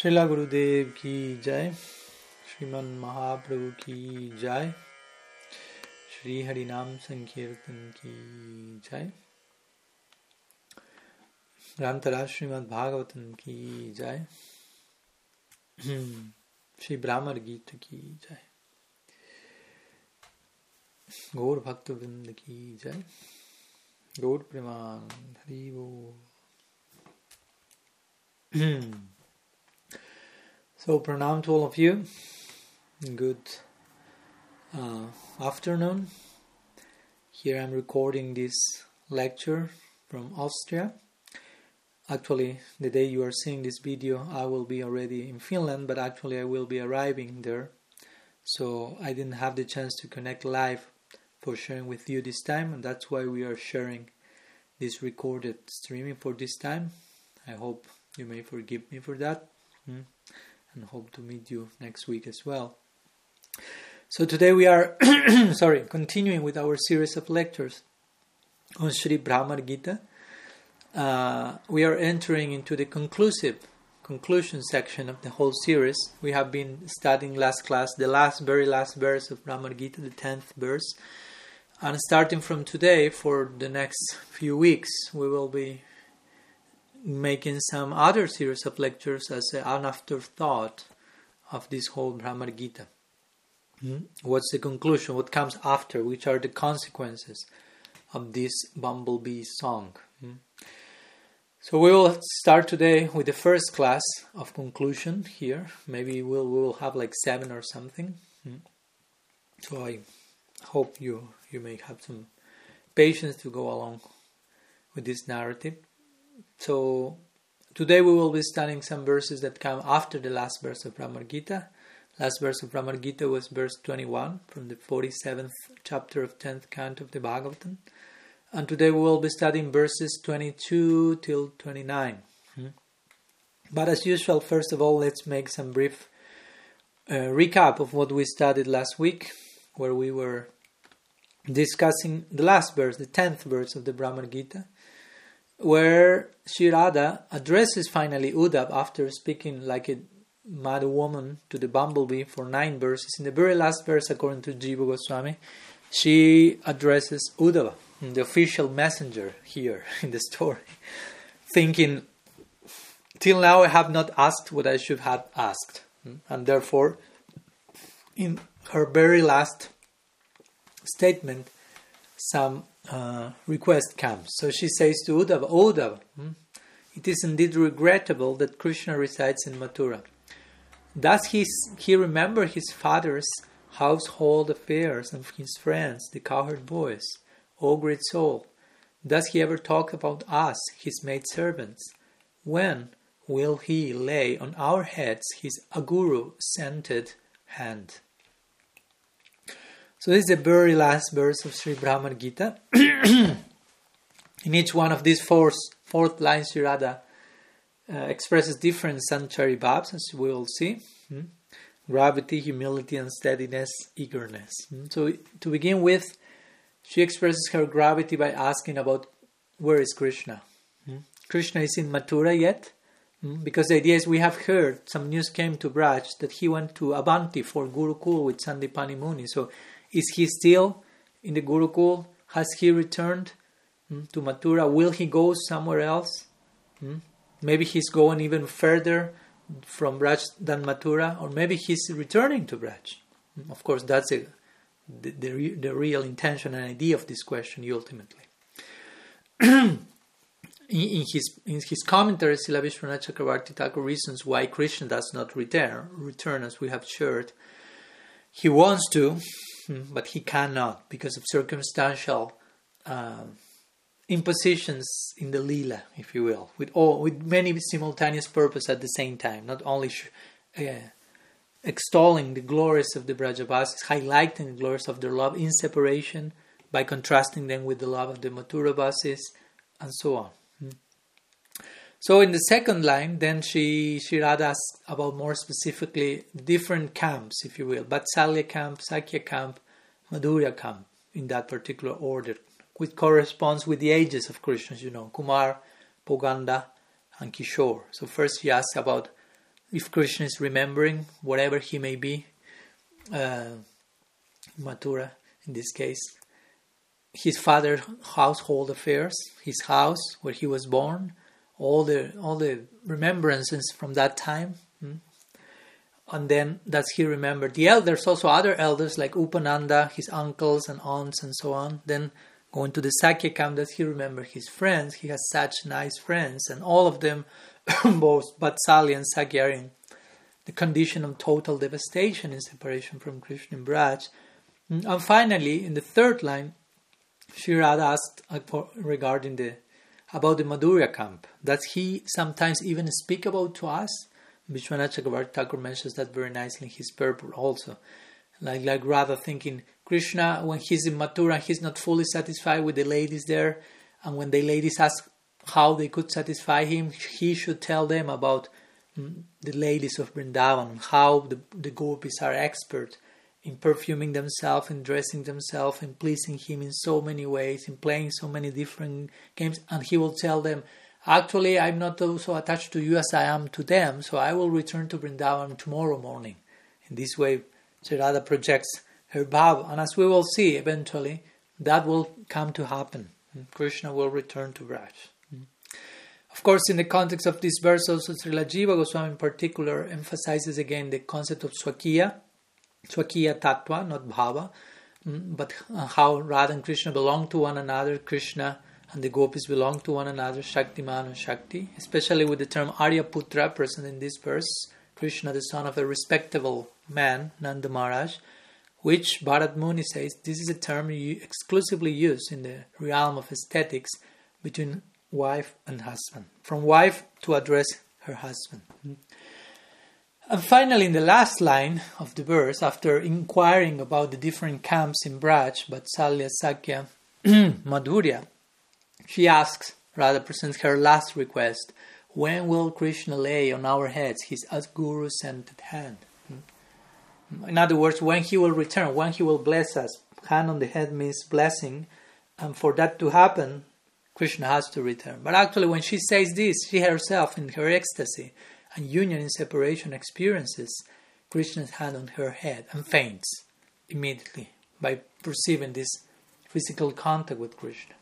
श्रीला गुरुदेव की जय, श्रीमन महाप्रभु की जय, श्री हरि नाम संकीर्तन की जय ग्रंथराज श्रीमद भागवतन की जय, श्री ब्राह्मण गीत की जय, गौर भक्त वृंद की जय, गौर प्रेमान हरि वो। So, pranam to all of you. Good uh, afternoon. Here I'm recording this lecture from Austria. Actually, the day you are seeing this video, I will be already in Finland, but actually, I will be arriving there. So, I didn't have the chance to connect live for sharing with you this time, and that's why we are sharing this recorded streaming for this time. I hope you may forgive me for that. Hmm and hope to meet you next week as well. So today we are sorry, continuing with our series of lectures on Sri Bhramar Gita. Uh, we are entering into the conclusive conclusion section of the whole series. We have been studying last class the last very last verse of Bhramar Gita, the tenth verse. And starting from today, for the next few weeks, we will be making some other series of lectures as an afterthought of this whole Bhramar Gita. Mm-hmm. What's the conclusion? What comes after? Which are the consequences of this bumblebee song? Mm-hmm. So we will start today with the first class of conclusion here. Maybe we'll we will have like seven or something. Mm-hmm. So I hope you you may have some patience to go along with this narrative. So today we will be studying some verses that come after the last verse of Bhramar Gita. Last verse of Bhramar Gita was verse 21 from the 47th chapter of 10th canto of the Bhagavatam. And today we will be studying verses 22 till 29. Hmm? But as usual, first of all, let's make some brief uh, recap of what we studied last week, where we were discussing the last verse, the 10th verse of the Bhramar Gita where Sri Radha addresses finally Uddhav after speaking like a mad woman to the bumblebee for nine verses. In the very last verse, according to Jiva Goswami, she addresses Uddhava, the official messenger here in the story, thinking, Till now I have not asked what I should have asked. And therefore, in her very last statement, some uh, request comes. So she says to Uddhava, Uddhava, hmm, it is indeed regrettable that Krishna resides in Mathura. Does he, he remember his father's household affairs and his friends, the cowherd boys? O great soul, does he ever talk about us, his maid servants? When will he lay on our heads his aguru scented hand? So this is the very last verse of Sri Bhramar Gita. In each one of these four, fourth lines, Sri Radha uh, expresses different sanchari bhavs, as we will see. Hmm? Gravity, humility, and steadiness, eagerness. Hmm? So to begin with, she expresses her gravity by asking about where is Krishna. Hmm? Krishna is in Mathura yet? Because the idea is we have heard, some news came to Braj that he went to Avanti for Gurukul with Sandipani Muni. So is he still in the Gurukul? Has he returned hmm, to Mathura? Will he go somewhere else? Hmm? Maybe he's going even further from Braj than Mathura, or maybe he's returning to Braj. Hmm? Of course, that's a, the, the, the real intention and idea of this question ultimately. in, his in his commentary, Srila Vishwanath Chakravarti Thakur reasons why Krishna does not return, return as we have shared. He wants to, but he cannot because of circumstantial uh, impositions in the lila, if you will, with all with many simultaneous purpose at the same time. Not only uh, extolling the glories of the Brajavasis, highlighting the glories of their love in separation by contrasting them with the love of the Mathuravasis, and so on. So in the second line, then she she asks about more specifically different camps, if you will, Vatsalya camp, Sakya camp, Madhurya camp, in that particular order, which corresponds with the ages of Krishnas, you know, Kumar, Poganda, and Kishore. So first she asks about if Krishna is remembering whatever he may be, uh, Mathura in this case, his father's household affairs, his house where he was born, all the all the remembrances from that time. Hmm? And then that's he remembered. The elders, also other elders like Upananda, his uncles and aunts and so on. Then going to the Sakya camp, that he remembered his friends. He has such nice friends, and all of them, both Vatsalya and Sakya, are in the condition of total devastation in separation from Krishna and Braj. And finally, in the third line, Sri Radha asked regarding the about the Madhurya camp that he sometimes even speak about to us. Vishwanath Chakravarti Thakur mentions that very nicely in his purport also. Like like Radha thinking Krishna when he's in Mathura he's not fully satisfied with the ladies there and when the ladies ask how they could satisfy him, he should tell them about mm, the ladies of Vrindavan, how the, the gopis are expert in perfuming themselves, in dressing themselves, in pleasing him in so many ways, in playing so many different games, and he will tell them, Actually, I'm not so attached to you as I am to them, so I will return to Vrindavan tomorrow morning. In this way, Radha projects her bhav, and as we will see eventually, that will come to happen. Krishna will return to Braj. Mm-hmm. Of course, in the context of this verse, also Srila Jiva Goswami in particular emphasizes again the concept of Swakiya, Swakiya Tattva, not Bhava, mm, but how Radha and Krishna belong to one another, Krishna and the gopis belong to one another, Shaktiman and Shakti, especially with the term Aryaputra present in this verse, Krishna, the son of a respectable man, Nanda Maharaj, which Bharat Muni says this is a term exclusively used in the realm of aesthetics between wife and husband, from wife to address her husband. And finally, in the last line of the verse, after inquiring about the different camps in Braj, Vatsalya, Sakya, Madhurya, she asks, rather presents her last request when will Krishna lay on our heads his Guru scented hand? Hmm. In other words, when he will return, when he will bless us. Hand on the head means blessing, and for that to happen, Krishna has to return. But actually, when she says this, she herself, in her ecstasy, and union in separation experiences Krishna's hand on her head and faints immediately by perceiving this physical contact with Krishna.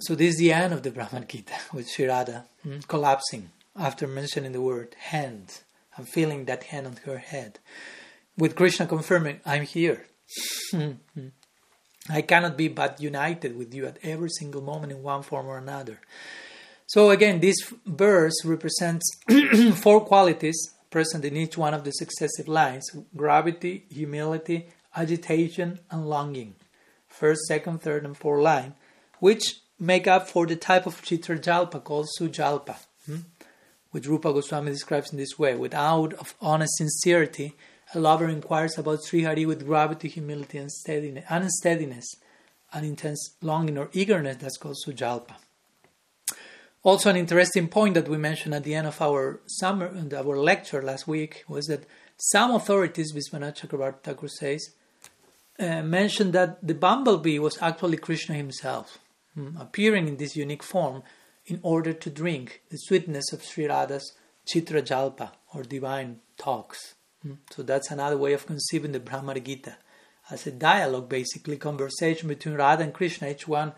So this is the end of the Bhramar Gita with Sri Radha hmm, collapsing after mentioning the word hand and feeling that hand on her head. With Krishna confirming, I'm here. I cannot be but united with you at every single moment in one form or another. So again, this verse represents four qualities present in each one of the successive lines gravity, humility, agitation, and longing. First, second, third, and fourth line, which make up for the type of Chitra Jalpa called Sujalpa, hmm? which Rupa Goswami describes in this way. Without of honest sincerity, a lover inquires about Sri Hari with gravity, humility, and steadiness, unsteadiness, and intense longing or eagerness. That's called Sujalpa. Also, an interesting point that we mentioned at the end of our summer, our lecture last week, was that some authorities, Vishwanath Chakravarti Thakur says, uh, mentioned that the bumblebee was actually Krishna himself, hmm, appearing in this unique form in order to drink the sweetness of Sri Radha's Chitra Jalpa, or divine talks. Hmm. So that's another way of conceiving the Bhramar Gita as a dialogue, basically, conversation between Radha and Krishna, each one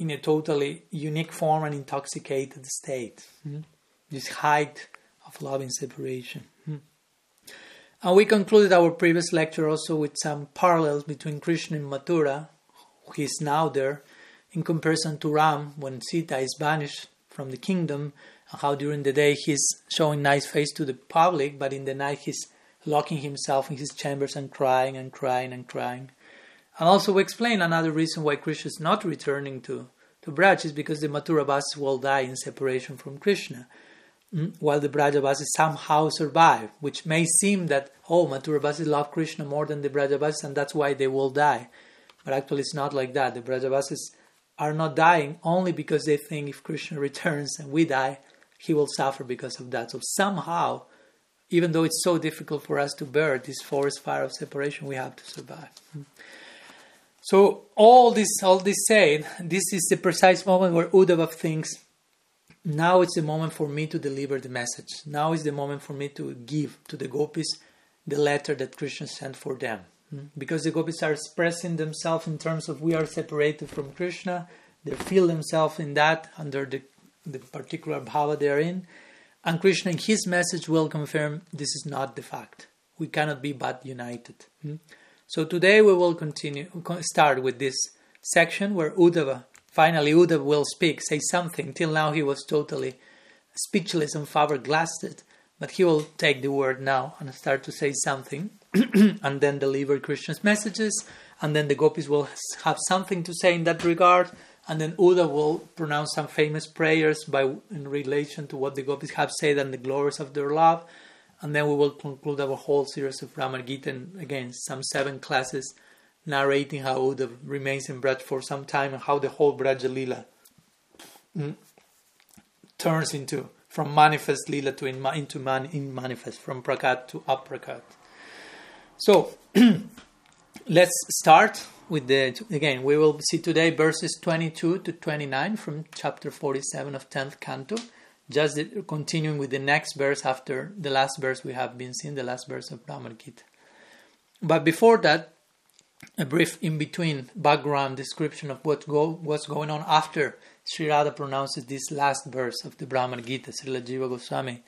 in a totally unique form and intoxicated state. Mm? This height of love and separation. Mm? And we concluded our previous lecture also with some parallels between Krishna and Mathura, who is now there, in comparison to Ram when Sita is banished from the kingdom, and how during the day he's showing nice face to the public, but in the night he's locking himself in his chambers and crying and crying and crying. And also explain another reason why Krishna is not returning to, to Braj is because the Mathuravasis will die in separation from Krishna, mm, while the Brajavasis somehow survive, which may seem that, oh, Mathuravasis love Krishna more than the Brajavasis and that's why they will die. But actually it's not like that. The Brajavasis are not dying only because they think if Krishna returns and we die, he will suffer because of that. So somehow, even though it's so difficult for us to bear this forest fire of separation, we have to survive. Mm. So all this, all this said, this is the precise moment where Uddhava thinks now it's the moment for me to deliver the message. Now is the moment for me to give to the gopis the letter that Krishna sent for them. Hmm? Because the gopis are expressing themselves in terms of we are separated from Krishna, they feel themselves in that under the, the particular bhava they are in, and Krishna in his message will confirm this is not the fact. We cannot be but united. Hmm? So today we will continue start with this section where Uddhava finally Uddhava will speak, say something. Till now he was totally speechless and glassed, but he will take the word now and start to say something, and then deliver Krishna's messages, and then the gopis will have something to say in that regard, and then Uddhava will pronounce some famous prayers by in relation to what the gopis have said and the glories of their love, and then we will conclude our whole series of Bhramar Gita, and again some seven classes narrating how Uddhava remains in Braj for some time and how the whole Braja Lila mm, turns into from manifest Lila to in, into man, in manifest, from Prakat to Aprakat. So let's start with the again we will see today verses 22 to 29 from chapter 47 of 10th canto just continuing with the next verse after the last verse we have been seeing the last verse of Bhramar Gita. But before that a brief in between background description of what go, what's going on after Sri Radha pronounces this last verse of the Bhramar Gita Srila Jiva Goswami.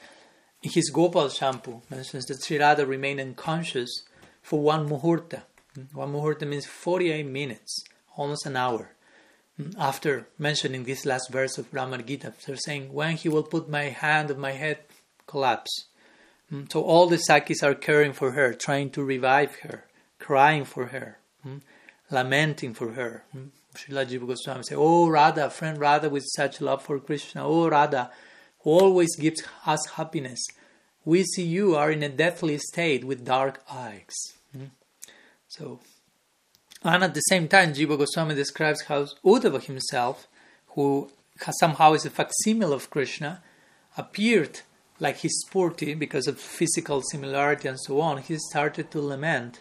In his Gopal Champu mentions that Sri Radha remained unconscious for one muhurta. Hmm? One muhurta means 48 minutes, almost an hour. After mentioning this last verse of Bhramar Gita, they're saying, When he will put my hand on my head, collapse. Mm, so all the Sakis are caring for her, trying to revive her, crying for her, mm, lamenting for her. Mm, Srila Jiva Goswami say, Oh Radha, friend Radha with such love for Krishna, oh Radha, who always gives us happiness. We see you are in a deathly state with dark eyes. So, and at the same time, Jiva Goswami describes how Uddhava himself, who somehow is a facsimile of Krishna, appeared like he's spurti because of physical similarity and so on. He started to lament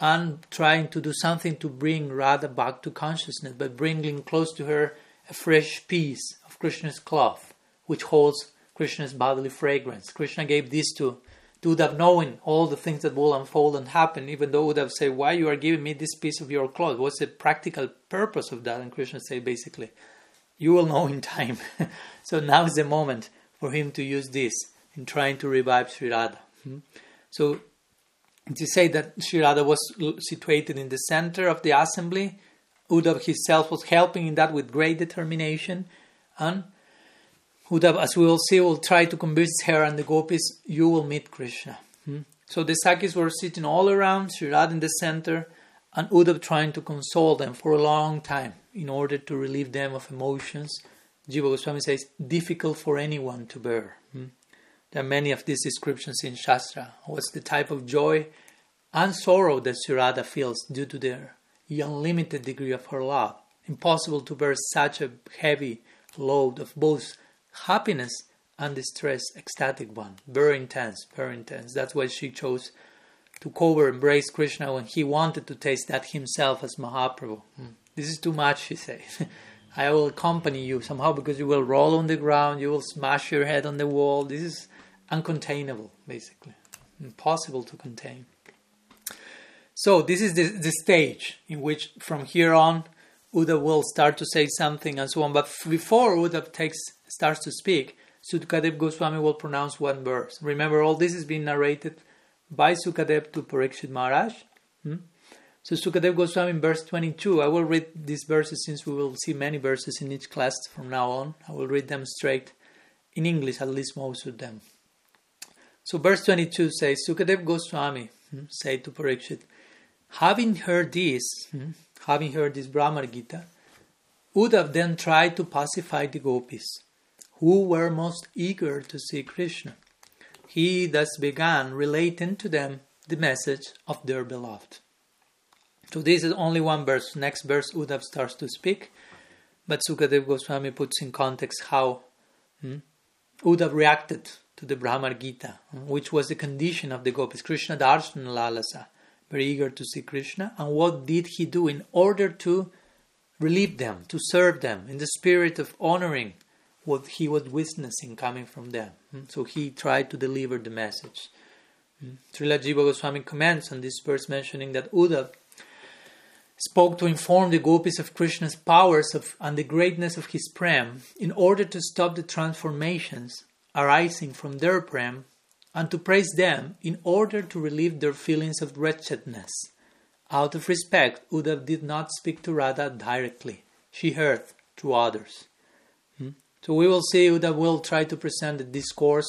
and trying to do something to bring Radha back to consciousness, by bringing close to her a fresh piece of Krishna's cloth, which holds Krishna's bodily fragrance. Krishna gave this to to have known all the things that will unfold and happen, even though Uddhava said, Why you are giving me this piece of your cloth? What's the practical purpose of that? And Krishna said basically, You will know in time. so now is the moment for him to use this in trying to revive Sri Radha. Hmm? So to say that Sri Radha was situated in the center of the assembly, Uddhav himself was helping in that with great determination, and Uddhav, as we will see, will try to convince her and the gopis, you will meet Krishna. Hmm? So the Sakis were sitting all around, Sri in the center, and Uddhav trying to console them for a long time in order to relieve them of emotions. Jiva Goswami says, difficult for anyone to bear. Hmm? There are many of these descriptions in Shastra. What's the type of joy and sorrow that Sri Radha feels due to the unlimited degree of her love? Impossible to bear such a heavy load of both happiness and distress, ecstatic one, very intense, very intense. That's why she chose to cover embrace Krishna when he wanted to taste that himself as Mahaprabhu. Hmm. This is too much, she says. I will accompany you somehow because you will roll on the ground, you will smash your head on the wall. This is uncontainable, basically, impossible to contain. So, this is the, the stage in which from here on Uddhava will start to say something and so on. But before Uddhava takes starts to speak, Sukadev Goswami will pronounce one verse. Remember, all this is being narrated by Sukadev to Parikshit Maharaj. Hmm? So Sukadev Goswami in verse 22, I will read these verses since we will see many verses in each class from now on. I will read them straight in English, at least most of them. So verse 22 says, Sukadev Goswami hmm, said to Parikshit, having heard this, hmm, having heard this Bhramar Gita, Uddhava then tried to pacify the gopis who were most eager to see Krishna. He thus began relating to them the message of their beloved. So this is only one verse. Next verse, Uddhav starts to speak, but Sukadev Goswami puts in context how hmm, Uddhav reacted to the Bhramar Gita, which was the condition of the gopis. Krishna darshan lalasa, very eager to see Krishna, and what did he do in order to relieve them, to serve them in the spirit of honoring what he was witnessing coming from them. Hmm? So he tried to deliver the message. Hmm? Srila Jiva Goswami comments on this verse mentioning that Uddhav spoke to inform the gopis of Krishna's powers of, and the greatness of his prem in order to stop the transformations arising from their prem and to praise them in order to relieve their feelings of wretchedness. Out of respect, Uddhav did not speak to Radha directly. She heard through others. Hmm? So we will see that we'll try to present the discourse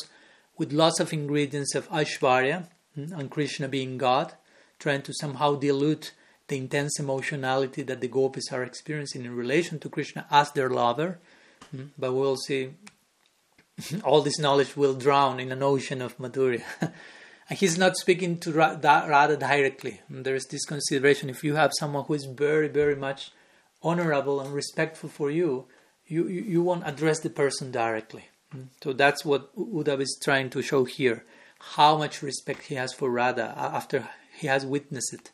with lots of ingredients of Aishvarya hmm, and Krishna being God, trying to somehow dilute the intense emotionality that the gopis are experiencing in relation to Krishna as their lover. Hmm? But we'll see all this knowledge will drown in an ocean of Madhurya. and he's not speaking to Radha directly. There is this consideration if you have someone who is very, very much honorable and respectful for you, you, you, won't address the person directly. So that's what Uddhav is trying to show here how much respect he has for Radha after he has witnessed it,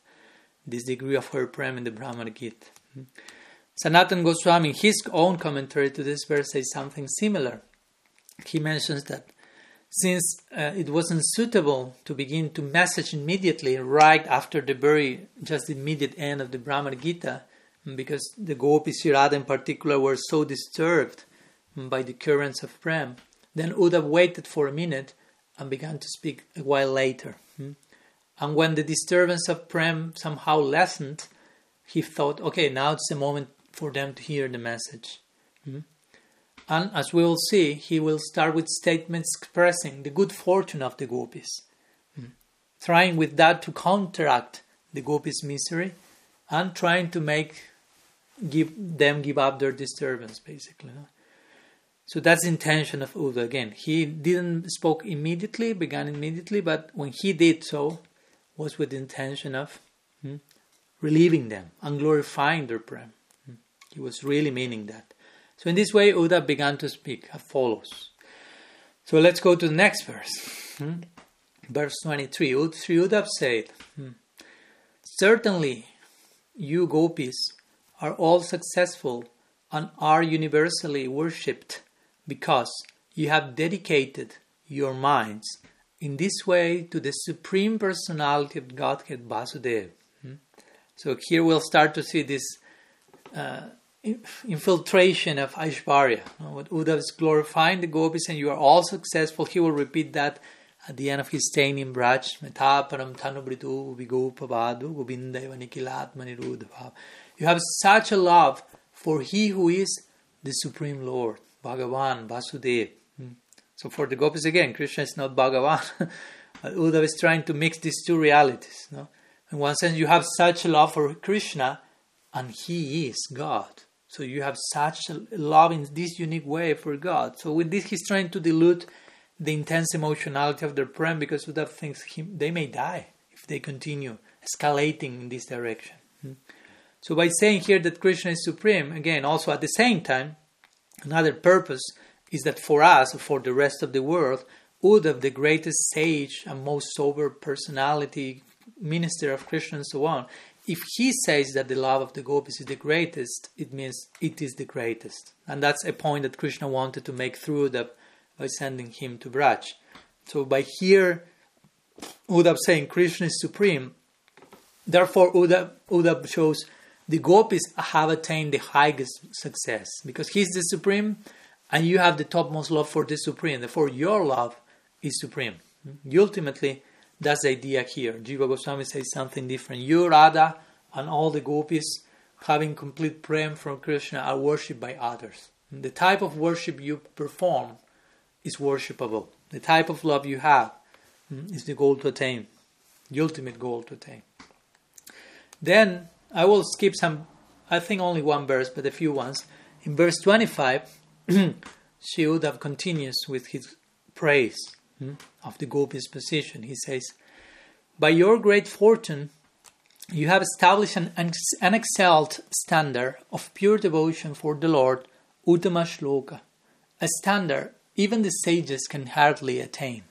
this degree of her prem in the Bhramar Gita. Sanatan Goswami, in his own commentary to this verse, says something similar he mentions that since uh, it wasn't suitable to begin to message immediately right after the very just immediate end of the Bhramar Gita, because the gopis in particular were so disturbed by the currents of Prem, then Uddhav waited for a minute and began to speak a while later. Hmm? And when the disturbance of Prem somehow lessened, he thought, okay, now it's the moment for them to hear the message. Hmm? And as we will see, he will start with statements expressing the good fortune of the gopis, mm. trying with that to counteract the gopis' misery and trying to make give them give up their disturbance, basically. So that's the intention of Uddhav. Again, he didn't spoke immediately, began immediately, but when he did so, was with the intention of hmm, relieving them and glorifying their prem. Hmm. He was really meaning that. So in this way, Uddhav began to speak as follows. So let's go to the next verse. Hmm? Verse 23. Sri Uddhav said, hmm, Certainly, you gopis are all successful and are universally worshipped because you have dedicated your minds in this way to the Supreme Personality of Godhead Vasudeva. Hmm? So here we'll start to see this uh, infiltration of Aishvarya. What Uddhav is glorifying the gopis and you are all successful. He will repeat that at the end of his staying in Braj. Metaparam tanubritu vigopavadu gobindeva nikilatmani rudhav. You have such a love for he who is the Supreme Lord, Bhagavan, Vasudev. Hmm. So for the gopis again, Krishna is not Bhagavan. Uddhav is trying to mix these two realities. No? In one sense, you have such a love for Krishna, and He is God. So you have such a love in this unique way for God. So with this, he's trying to dilute the intense emotionality of their prem because Uddhav thinks he, they may die if they continue escalating in this direction. So by saying here that Krishna is supreme, again, also at the same time, another purpose is that for us, for the rest of the world, Uddhav, the greatest sage and most sober personality, minister of Krishna and so on, if he says that the love of the gopis is the greatest, it means it is the greatest. And that's a point that Krishna wanted to make through the by sending him to Braj. So by here, Uddhav saying Krishna is supreme, therefore Uddhav, Uddhav shows the gopis have attained the highest success because he's the supreme and you have the topmost love for the supreme. Therefore, your love is supreme. Ultimately, that's the idea here. Jiva Goswami says something different. You, Radha, and all the gopis, having complete prem from Krishna, are worshipped by others. The type of worship you perform is worshipable. The type of love you have hmm, is the goal to attain, the ultimate goal to attain. Then I will skip some, I think only one verse, but a few ones. In verse 25, Sri Uddhav continues with his praise Hmm, of the gopis' position. He says, By your great fortune, you have established an unexcelled standard of pure devotion for the Lord, Uttama Shloka, a standard even the sages can hardly attain.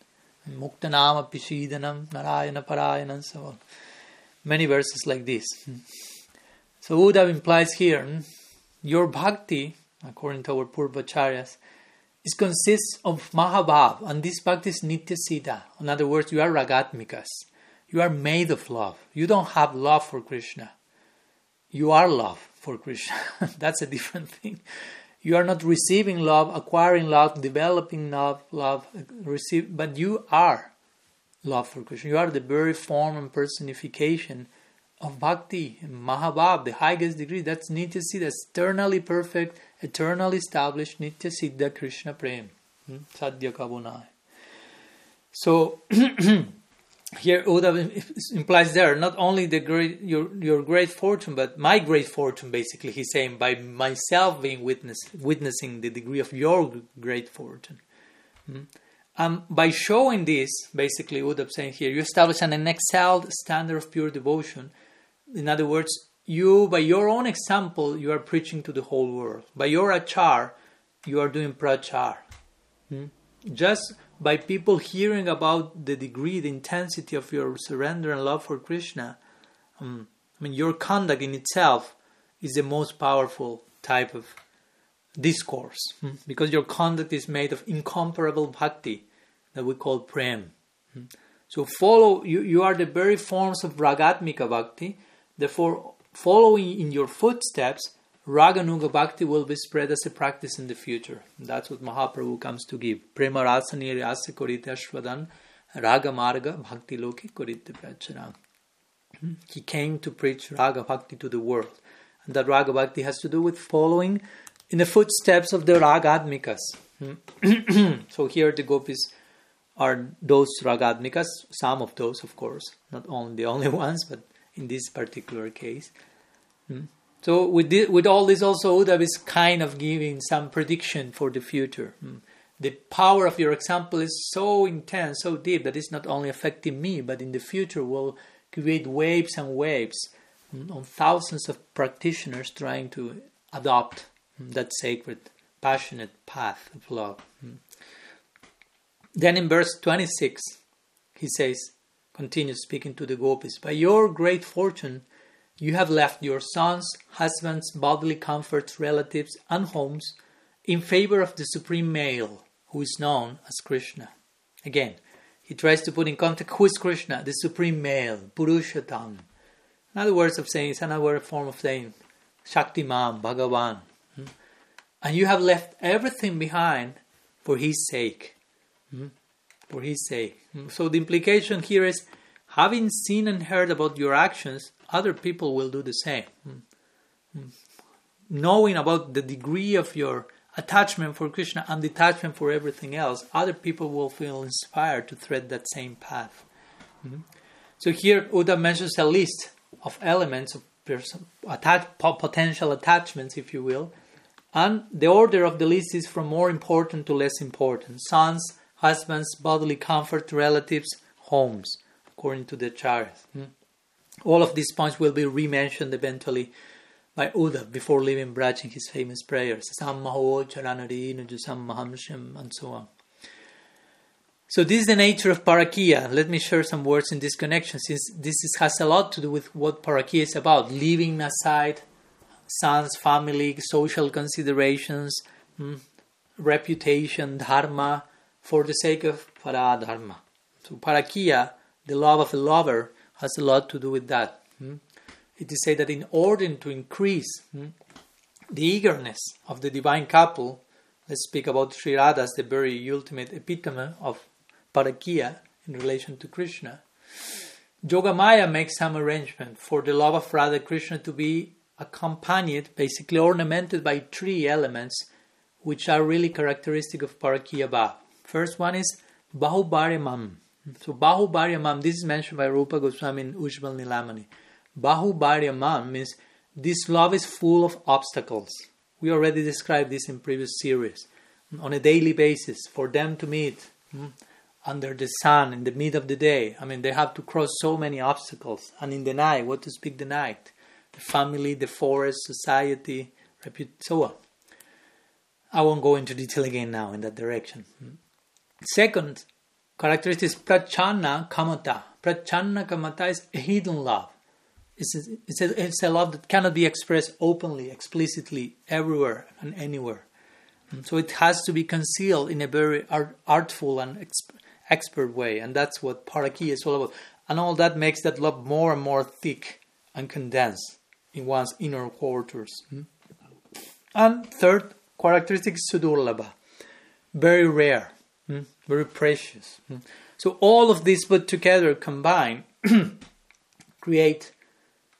Muktanama Pishidanam, Narayana Parayana, and so on. Many verses like this. So Uddhav implies here, hmm, your bhakti, according to our Purvacharyas, it consists of Mahabhav, and this bhakti is Nitya Siddha. In other words, you are Ragatmikas. You are made of love. You don't have love for Krishna. You are love for Krishna. That's a different thing. You are not receiving love, acquiring love, developing love, love, receive, but you are love for Krishna. You are the very form and personification of bhakti, Mahabhav, the highest degree. That's Nitya Siddha, eternally perfect, eternally established Nitya Siddha Krishna Prem. Hmm? Sadhya Kabunai. So here Uddhava implies there not only the great your your great fortune, but my great fortune. Basically, he's saying by myself being witness witnessing the degree of your great fortune. Hmm? Um, by showing this, basically, Uddhava saying here, you establish an unexcelled standard of pure devotion. In other words, you, by your own example, you are preaching to the whole world. By your achar, you are doing prachar. Hmm? Just by people hearing about the degree, the intensity of your surrender and love for Krishna, um, I mean, your conduct in itself is the most powerful type of discourse hmm? because your conduct is made of incomparable bhakti that we call prem. Hmm? So follow you, you are the very forms of ragatmika bhakti. Therefore, following in your footsteps, Raganuga Bhakti will be spread as a practice in the future. That's what Mahaprabhu comes to give. Prema Rasaniri Ase Korite Ashwadan Raga Marga Bhakti Loki Korite. He came to preach Raga Bhakti to the world. And that Raga Bhakti has to do with following in the footsteps of the Ragatmikas. so here the gopis are those Ragatmikas, some of those, of course, not only the only ones, but in this particular case. So with this, with all this, also Uddhava is kind of giving some prediction for the future. Hmm. The power of your example is so intense, so deep that it's not only affecting me, but in the future will create waves and waves hmm, on thousands of practitioners trying to adopt hmm, that sacred, passionate path of love. Then in verse 26, he says, continues speaking to the gopis, By your great fortune, you have left your sons, husbands, bodily comforts, relatives, and homes in favor of the supreme male, who is known as Krishna. Again, he tries to put in context who is Krishna, the supreme male, Purushottam. Another words of saying, it's another form of saying Shaktiman, Bhagavan. Hmm? And you have left everything behind for his sake. For his sake. So the implication here is having seen and heard about your actions, other people will do the same. Mm. Mm. Knowing about the degree of your attachment for Krishna and detachment for everything else, other people will feel inspired to tread that same path. Mm. So here Uddhava mentions a list of elements of potential attachments, if you will, and the order of the list is from more important to less important: sons, husbands, bodily comfort, relatives, homes, according to the chart. All of these points will be rementioned eventually by Uddhava before leaving Braj in his famous prayers, Sammaho Charanari Nujusammahamsham, and so on. So this is the nature of Parakiya. Let me share some words in this connection, since this is, has a lot to do with what Parakiya is about, leaving aside sons, family, social considerations, hmm, reputation, dharma, for the sake of para dharma. So Parakiya, the love of a lover, has a lot to do with that. Hmm? It is said that in order to increase hmm, the eagerness of the divine couple, let's speak about Sri Radha as the very ultimate epitome of Parakiya in relation to Krishna. Yogamaya makes some arrangement for the love of Radha Krishna to be accompanied, basically ornamented by three elements which are really characteristic of Parakiya Bhav. First one is Bahubaryamam, so Bahubaryamam, this is mentioned by Rupa Goswami in Ujjval Nilamani. Bahubaryamam means this love is full of obstacles. We already described this in previous series. On a daily basis, for them to meet hmm, under the sun in the mid of the day, I mean, they have to cross so many obstacles. And in the night, what to speak the night? The family, the forest, society, so on. I won't go into detail again now in that direction. Hmm. Second, characteristic is prachanna kamata. Prachanna kamata is a hidden love. It's a, it's, a, it's a love that cannot be expressed openly, explicitly, everywhere and anywhere. So it has to be concealed in a very art- artful and exp- expert way, and that's what Parakia is all about. And all that makes that love more and more thick and condensed in one's inner quarters. And third characteristic is Sudurlabha, very rare, Hmm? very precious. Hmm? So all of these put together combine create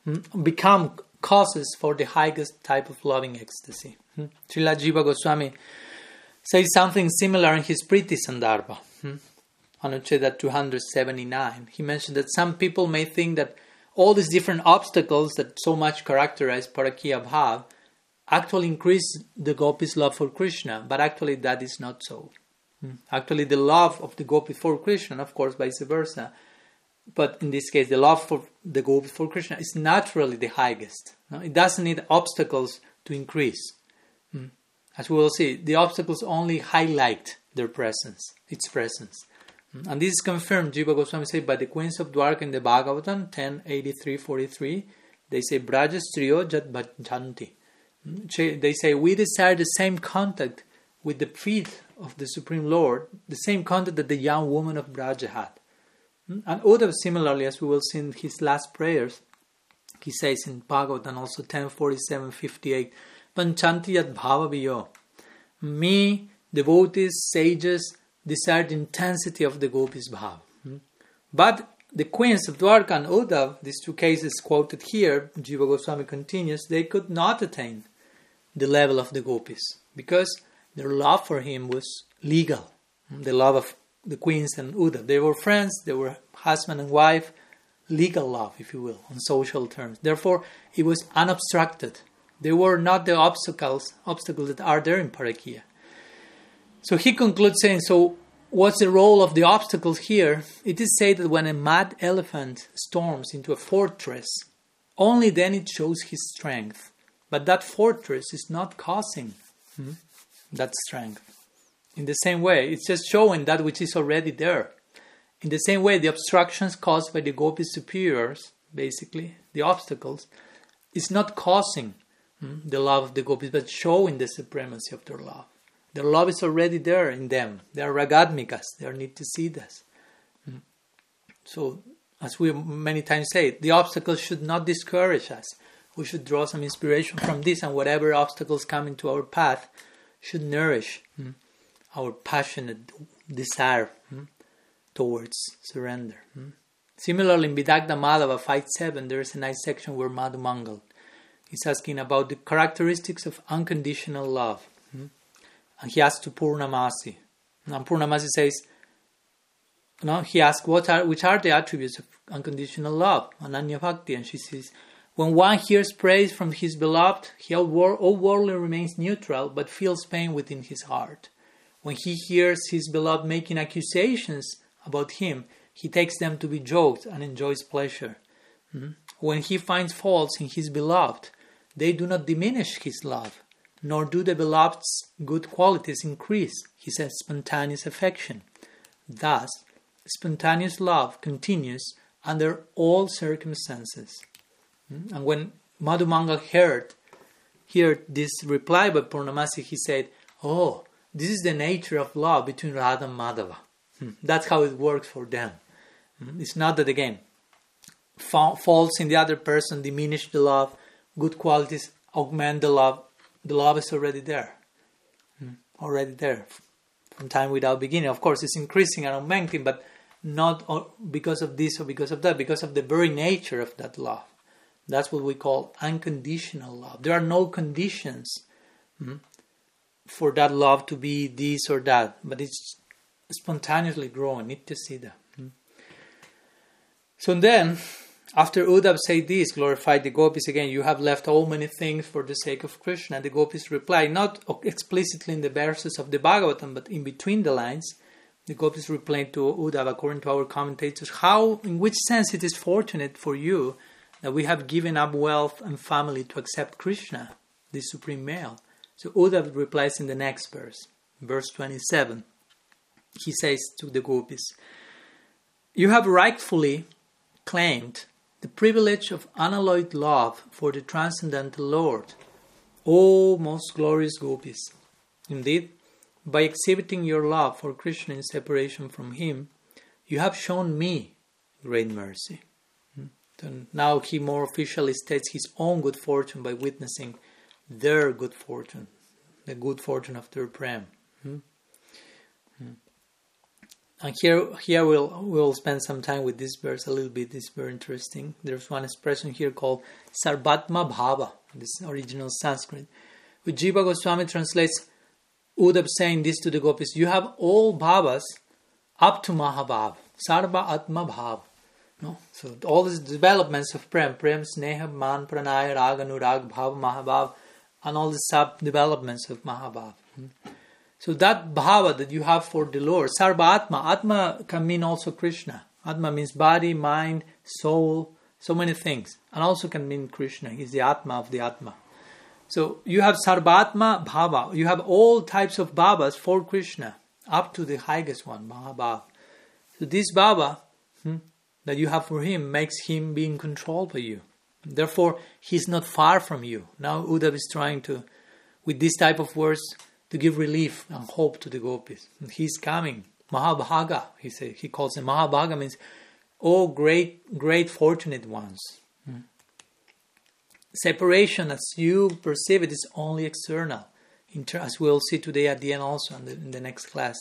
hmm, become causes for the highest type of loving ecstasy. Srila Jiva Goswami says something similar in his Priti Sandarbha, Anucheda 279. He mentioned that some people may think that all these different obstacles that so much characterize Parakiya Bhav actually increase the gopis' love for Krishna, but actually that is not so. Actually, the love of the gopi for Krishna, of course, vice versa, but in this case, the love for the gopis for Krishna is naturally the highest. It doesn't need obstacles to increase. Hmm. As we will see, the obstacles only highlight their presence, its presence. Hmm. And this is confirmed, Jiva Goswami said, by the queens of Dwarka in the Bhagavatam 10.83.43. They say, Brajastriyo jat bhajanti. Hmm. They say, we desire the same contact with the feet of the Supreme Lord, the same contact that the young woman of Braja had. Hmm? And Uddhav, similarly, as we will see in his last prayers, he says in Bhagavatam also 10.47.58, Panchanti yad. Me, devotees, sages, desire the intensity of the gopis bhav. Hmm? But the queens of Dwarka and Uddhav, these two cases quoted here, Jiva Goswami continues, they could not attain the level of the gopis because their love for him was legal. The love of the queens and Uddhav. They were friends, they were husband and wife, legal love, if you will, on social terms. Therefore, it was unobstructed. They were not the obstacles, obstacles that are there in Parakia. So he concludes saying, so what's the role of the obstacles here? It is said that when a mad elephant storms into a fortress, only then it shows his strength. But that fortress is not causing hmm, that strength. In the same way, it's just showing that which is already there. In the same way, the obstructions caused by the gopi superiors, basically, the obstacles, is not causing hmm, the love of the gopis, but showing the supremacy of their love. Their love is already there in them. They are ragatmikas. They need to see this. Hmm. So, as we many times say, the obstacles should not discourage us. We should draw some inspiration from this, and whatever obstacles come into our path should nourish hmm, our passionate desire hmm, towards surrender. Hmm. Similarly, in Vidagdha Madhava 5.7, there is a nice section where Madhu Mangal is asking about the characteristics of unconditional love. Hmm. And he asks to Purnamasi. And Purnamasi says, no, he asks, what are, which are the attributes of unconditional love, Ananya Bhakti? And she says, when one hears praise from his beloved, he all worldly remains neutral but feels pain within his heart. When he hears his beloved making accusations about him, he takes them to be jokes and enjoys pleasure. Hmm? When he finds faults in his beloved, they do not diminish his love, nor do the beloved's good qualities increase his spontaneous affection. Thus, spontaneous love continues under all circumstances. Hmm? And when Madhumangal heard, heard this reply by Purnamasi, he said, Oh, this is the nature of love between Radha and Madhava. Hmm? That's how it works for them. Hmm? It's not that, again, faults in the other person diminish the love, good qualities augment the love. The love is already there. Already there. From time without beginning. Of course, it's increasing and augmenting, but not because of this or because of that, because of the very nature of that love. That's what we call unconditional love. There are no conditions hmm, for that love to be this or that, but it's spontaneously growing. Nityasiddha. Hmm. So then, after Uddhav said this, glorified the gopis again, you have left all many things for the sake of Krishna. And the gopis reply, not explicitly in the verses of the Bhagavatam, but in between the lines. The gopis replied to Uddhav, according to our commentators, how, in which sense it is fortunate for you that we have given up wealth and family to accept Krishna, the supreme male. So Uddhav replies in the next verse, verse 27. He says to the gopis, You have rightfully claimed the privilege of unalloyed love for the transcendental Lord, O most glorious gopis. Indeed, by exhibiting your love for Krishna in separation from him, you have shown me great mercy. And now he more officially states his own good fortune by witnessing their good fortune, the good fortune of their prem. Hmm? Hmm. And here, here we'll we'll spend some time with this verse a little bit. It's very interesting. There's one expression here called Sarvatma Bhava, this original Sanskrit, which Jiva Goswami translates Uddhav saying this to the gopis: You have all bhavas up to Mahabhav, Sarva Atma Bhav. No? So all these developments of Prem, Prem, Sneha, Man, Pranaya, Rag, Anurag, Bhav, Mahabhav, and all the sub developments of Mahabhav. Hmm? So that bhava that you have for the Lord, Sarva Atma, Atma can mean also Krishna. Atma means body, mind, soul, so many things. And also can mean Krishna. He's the Atma of the Atma. So you have Sarvatma Bhava. You have all types of Bhavas for Krishna, up to the highest one, Mahabhav. So this Bhava, hmm, that you have for him makes him be in control by you. Therefore, he's not far from you. Now Uddhav is trying to, with this type of words, to give relief and hope to the gopis. And he's coming. Mahabhaga, he said. He calls him Mahabhaga means, oh great, great fortunate ones. Hmm. Separation, as you perceive it, is only external, as we'll see today at the end also in the, in the next class.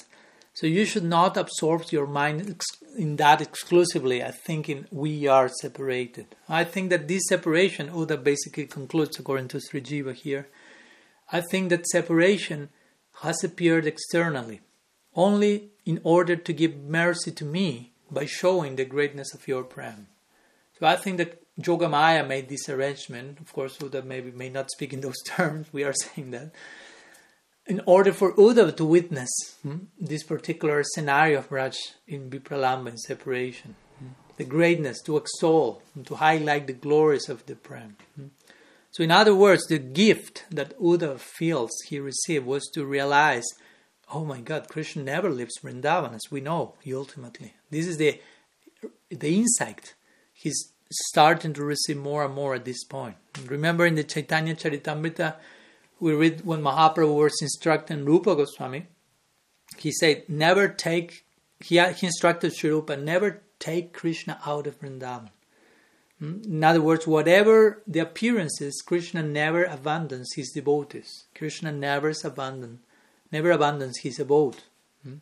So you should not absorb your mind in that exclusively as thinking we are separated. I think that this separation, Uddha basically concludes according to Sri Jiva here. I think that separation has appeared externally, only in order to give mercy to me by showing the greatness of your prem. So I think that Jogamaya made this arrangement. Of course, Uddha maybe may not speak in those terms. We are saying that in order for Uddhav to witness hmm, this particular scenario of Raj in Vipralambha, in separation, hmm, the greatness, to extol, and to highlight the glories of the Prem. Hmm. So, in other words, the gift that Uddhav feels he received was to realize, oh my God, Krishna never leaves Vrindavan, as we know, ultimately. This is the, the insight he's starting to receive more and more at this point. Remember in the Chaitanya Charitamrita, we read when Mahaprabhu was instructing Rupa Goswami, he said, never take, he, he instructed Sri Rupa, never take Krishna out of Vrindavan. Hmm? In other words, whatever the appearances, Krishna never abandons his devotees. Krishna never abandons, never abandons his abode. Hmm?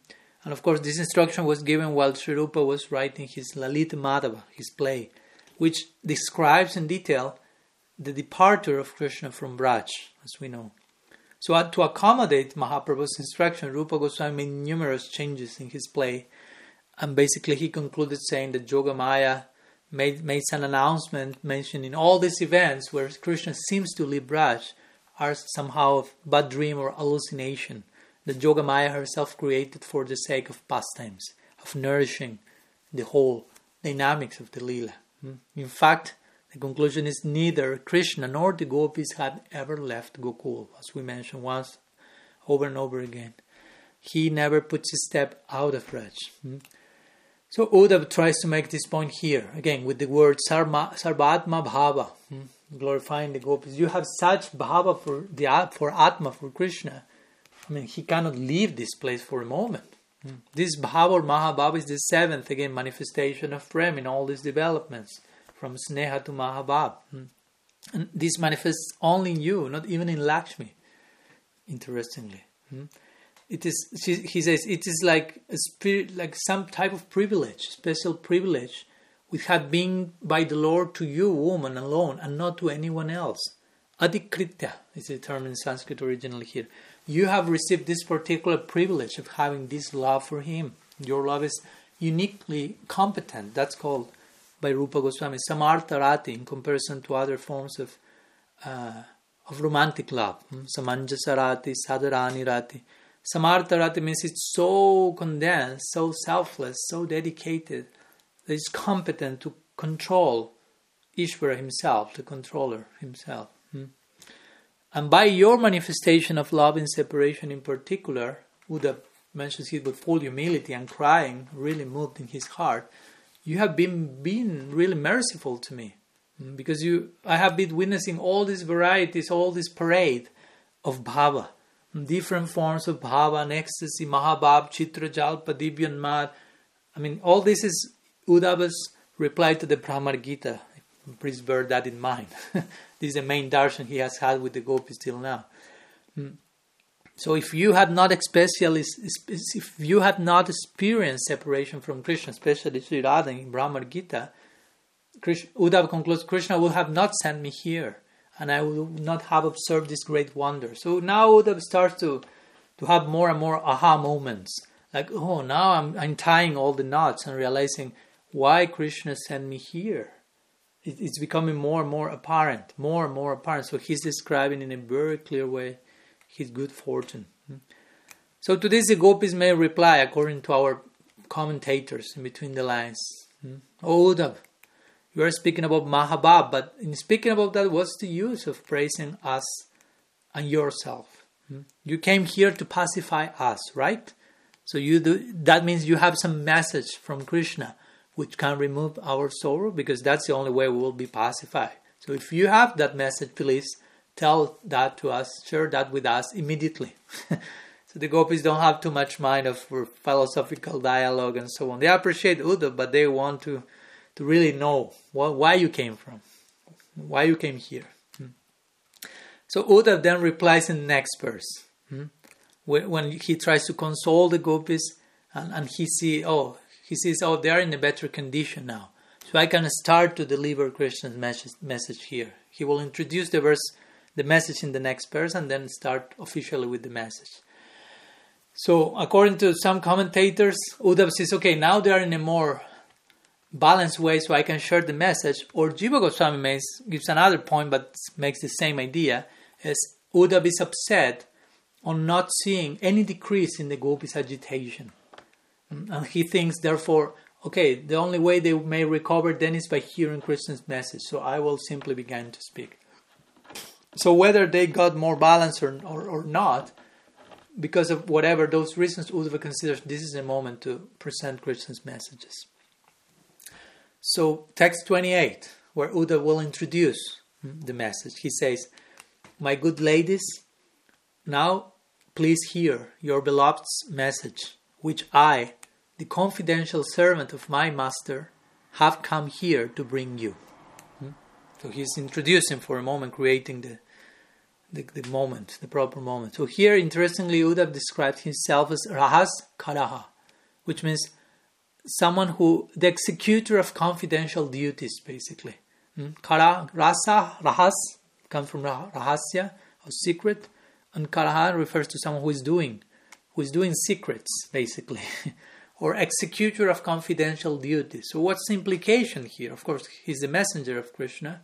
And of course, this instruction was given while Sri Rupa was writing his Lalita Madhava, his play, which describes in detail the departure of Krishna from Braj, as we know. So, uh, to accommodate Mahaprabhu's instruction, Rupa Goswami made numerous changes in his play, and basically he concluded saying that Jogamaya made, made an announcement mentioning all these events where Krishna seems to leave Braj are somehow a bad dream or hallucination that Jogamaya herself created for the sake of pastimes, of nourishing the whole dynamics of the Lila. Hmm? In fact, the conclusion is neither Krishna nor the gopis had ever left Gokul, as we mentioned once over and over again. He never puts a step out of Braj. Hmm? So Uddhav tries to make this point here, again with the word sarma, Sarvatma Bhava, hmm? glorifying the gopis. You have such bhava for the for Atma, for Krishna. I mean, he cannot leave this place for a moment. Hmm? This bhava or Mahabhava is the seventh, again, manifestation of Prem in all these developments from Sneha to Mahabhav. Hmm. And this manifests only in you, not even in Lakshmi, interestingly. Hmm. It is, he says, it is like a spirit, like some type of privilege, special privilege, which had been by the Lord to you, woman, alone, and not to anyone else. Adikritya is the term in Sanskrit originally here. You have received this particular privilege of having this love for Him. Your love is uniquely competent. That's called by Rupa Goswami, Samartha Rati, in comparison to other forms of uh, of romantic love. Hmm? Samanjasa Rati, Sadharani Rati. Samartha Rati means it's so condensed, so selfless, so dedicated, that it's competent to control Ishvara himself, the controller himself. Hmm? And by your manifestation of love in separation in particular, Uddha mentions it with full humility and crying, really moved in his heart you have been been really merciful to me mm, because you I have been witnessing all these varieties, all this parade of bhava, different forms of bhava ecstasy, mahabhav, chitra, jalpa, dibyan, mad. I mean, all this is Uddhava's reply to the Bhramar Gita. Please bear that in mind. this is the main darshan he has had with the gopis till now. So if you have not especially, if you not experienced separation from Krishna, especially Sri Radha in Bhramar Gita, Krishna, concludes, Krishna will have not sent me here, and I would not have observed this great wonder. So now Uddhava starts to, to have more and more aha moments. Like, oh, now I'm, I'm tying all the knots and realizing why Krishna sent me here. It, it's becoming more and more apparent, more and more apparent. So he's describing in a very clear way his good fortune. So to this the gopis may reply according to our commentators in between the lines. Oh Uddhav, you are speaking about Mahabhav, but in speaking about that, what's the use of praising us and yourself? You came here to pacify us, right? So you do that means you have some message from Krishna which can remove our sorrow because that's the only way we will be pacified. So if you have that message, please tell that to us, share that with us immediately. so the gopis don't have too much mind of philosophical dialogue and so on. They appreciate Uddhav, but they want to, to really know what, why you came from, why you came here. Hmm. So Uddhav then replies in the next verse. Hmm. When he tries to console the gopis and, and he see oh he says oh they are in a better condition now so I can start to deliver Krishna's message, message here. He will introduce the verse the message in the next verse and then start officially with the message. So, according to some commentators, Uddhav says, okay, now they are in a more balanced way so I can share the message. Or Jiva Goswami makes, gives another point but makes the same idea as Uddhav is upset on not seeing any decrease in the gopis' agitation. And he thinks, therefore, okay, the only way they may recover then is by hearing Krishna's message. So I will simply begin to speak. So whether they got more balance or, or, or not, because of whatever those reasons, Uddhava considers this is a moment to present Krishna's messages. So text 28, where Uddhava will introduce the message, he says, My good ladies, now please hear your beloved's message, which I, the confidential servant of my master, have come here to bring you. Hmm? So he's introducing for a moment, creating the, the, the moment, the proper moment. So here, interestingly, Uddhav described himself as Rahas Karaha, which means someone who, the executor of confidential duties, basically. Hmm? Kara, Rasa, Rahas comes from Rahasya, or secret, and Karaha refers to someone who is doing, who is doing secrets, basically. or executor of confidential duties. So, what's the implication here? Of course, he's the messenger of Krishna,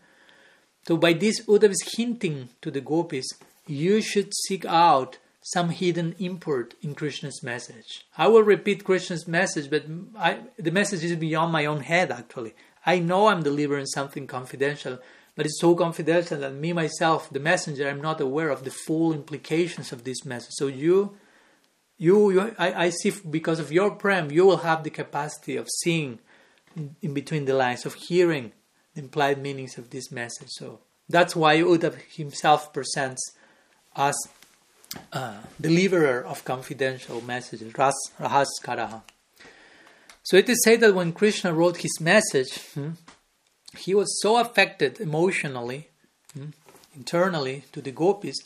so by this, Uddhav is hinting to the gopis, you should seek out some hidden import in Krishna's message. I will repeat Krishna's message, but I, the message is beyond my own head actually. I know I'm delivering something confidential, but it's so confidential that me myself, the messenger, I'm not aware of the full implications of this message. So you, you, you I, I see because of your prem, you will have the capacity of seeing in between the lines, of hearing implied meanings of this message. So that's why Uddhav himself presents as a deliverer of confidential messages, Ras, Rahaskaraha. So it is said that when Krishna wrote his message, hmm, he was so affected emotionally, hmm, internally to the gopis,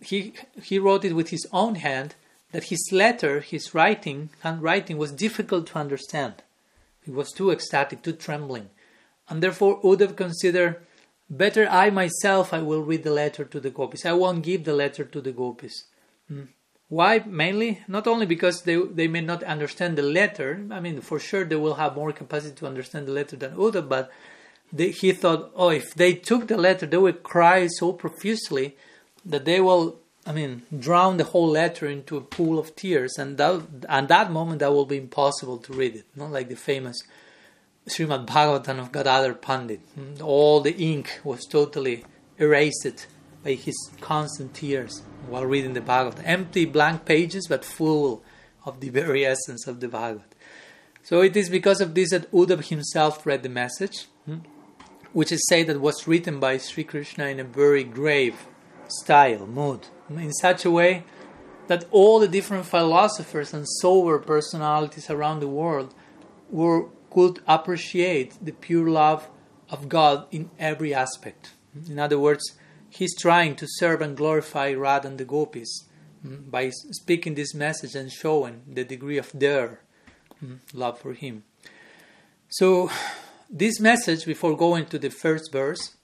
he, he wrote it with his own hand that his letter, his writing, handwriting was difficult to understand. He was too ecstatic, too trembling and therefore Uddhav considered better I myself I will read the letter to the gopis. I won't give the letter to the gopis. Hmm. Why? Mainly, not only because they, they may not understand the letter, I mean, for sure they will have more capacity to understand the letter than Uddhav, but they, he thought, oh, if they took the letter, they would cry so profusely that they will, I mean, drown the whole letter into a pool of tears, and that, and that moment that will be impossible to read it, not like the famous Srimad Bhagavatam of Gadadhar Pandit. All the ink was totally erased by his constant tears while reading the Bhagavad. Empty blank pages, but full of the very essence of the Bhagavad. So it is because of this that Uddhav himself read the message, hmm, which is said that was written by Sri Krishna in a very grave style, mood, in such a way that all the different philosophers and sober personalities around the world were, could appreciate the pure love of God in every aspect. In other words, he's trying to serve and glorify Radha and the gopis mm, by speaking this message and showing the degree of their mm, love for him. So, this message, before going to the first verse,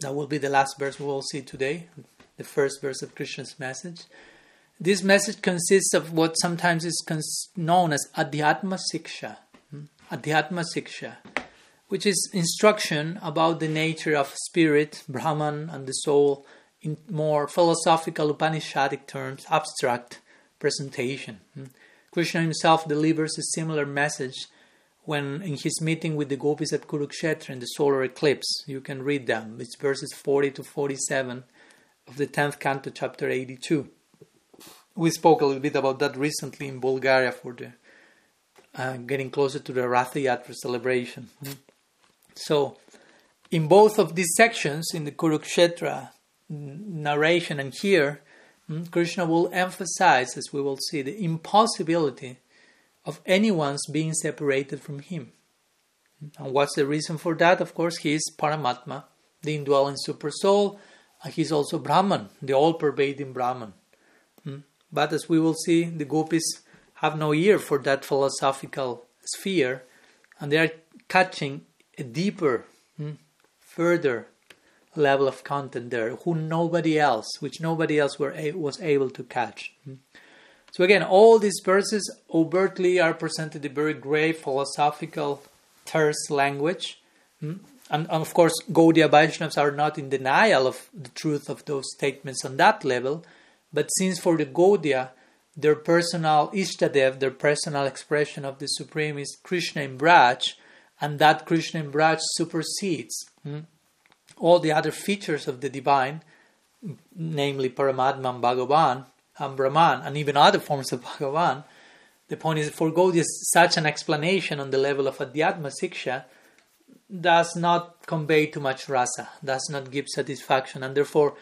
that will be the last verse we will see today, the first verse of Krishna's message. This message consists of what sometimes is known as Adhyatma Siksha. Adhyatma Siksha which is instruction about the nature of spirit, Brahman, and the soul in more philosophical Upanishadic terms, abstract presentation. Hmm. Krishna himself delivers a similar message when in his meeting with the gopis at Kurukshetra in the solar eclipse. You can read them. It's verses 40 to 47 of the 10th canto, chapter 82. We spoke a little bit about that recently in Bulgaria for the uh, getting closer to the Rath Yatra celebration. So, in both of these sections, in the Kurukshetra narration and here, hmm, Krishna will emphasize, as we will see, the impossibility of anyone's being separated from him. And what's the reason for that? Of course, he is Paramatma, the indwelling super soul, and he's also Brahman, the all pervading Brahman. Hmm. But as we will see, the gopis have no ear for that philosophical sphere, and they are catching a deeper, hmm, further level of content there, who nobody else, which nobody else were was able to catch. Hmm. So again, all these verses overtly are presented in very grave philosophical, terse language. Hmm. And, and, of course, Gaudiya Vaishnavas are not in denial of the truth of those statements on that level. But since for the Gaudiya, their personal Ishtadev, their personal expression of the Supreme is Krishna in Braj, and that Krishna in Braj supersedes hmm, all the other features of the divine, namely Paramatma and Bhagavan and Brahman, and even other forms of Bhagavan. The point is, for Gaudiya, such an explanation on the level of Adhyatma Siksha does not convey too much rasa, does not give satisfaction, and therefore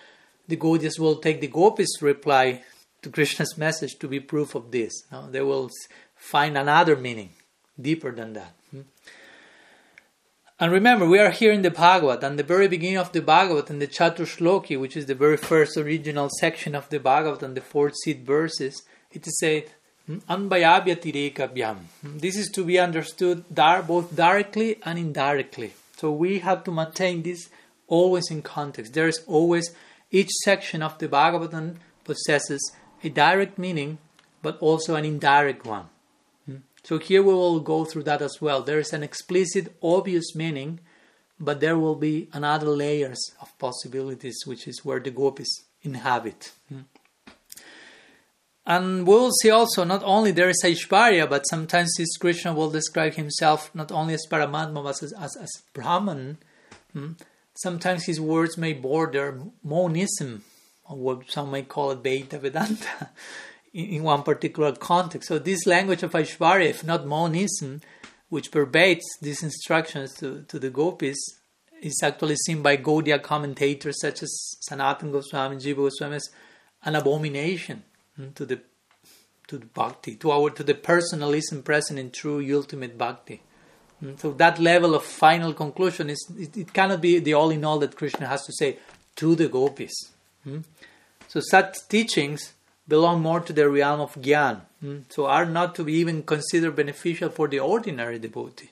the Gaudiyas will take the Gopis' reply to Krishna's message to be proof of this. No? They will find another meaning deeper than that. Hmm? And remember, we are here in the Bhagavad, and the very beginning of the Bhagavad, in the Chatushloki, which is the very first original section of the Bhagavad, and the fourth seed verses, it is said, Anbayabhyatirekabhyam. This is to be understood both directly and indirectly. So we have to maintain this always in context. There is always, each section of the Bhagavatam possesses a direct meaning, but also an indirect one. So here we will go through that as well. There is an explicit, obvious meaning, but there will be another layers of possibilities, which is where the gopis inhabit. Hmm. And we will see also not only there is Aishwarya, but sometimes this Krishna will describe himself not only as Paramatma but as, as, as Brahman. Hmm. Sometimes his words may border monism, or what some may call it Beta Vedanta in, one particular context. So this language of Aishwarya, if not monism, which pervades these instructions to, to the gopis, is actually seen by Gaudiya commentators such as Sanatana Goswami, and Jiva Goswami as an abomination hmm, to the to the bhakti, to our to the personalism present in true ultimate bhakti. Hmm, so that level of final conclusion is it, it, cannot be the all in all that Krishna has to say to the gopis. Hmm. So such teachings belong more to the realm of Gyan, mm? so are not to be even considered beneficial for the ordinary devotee.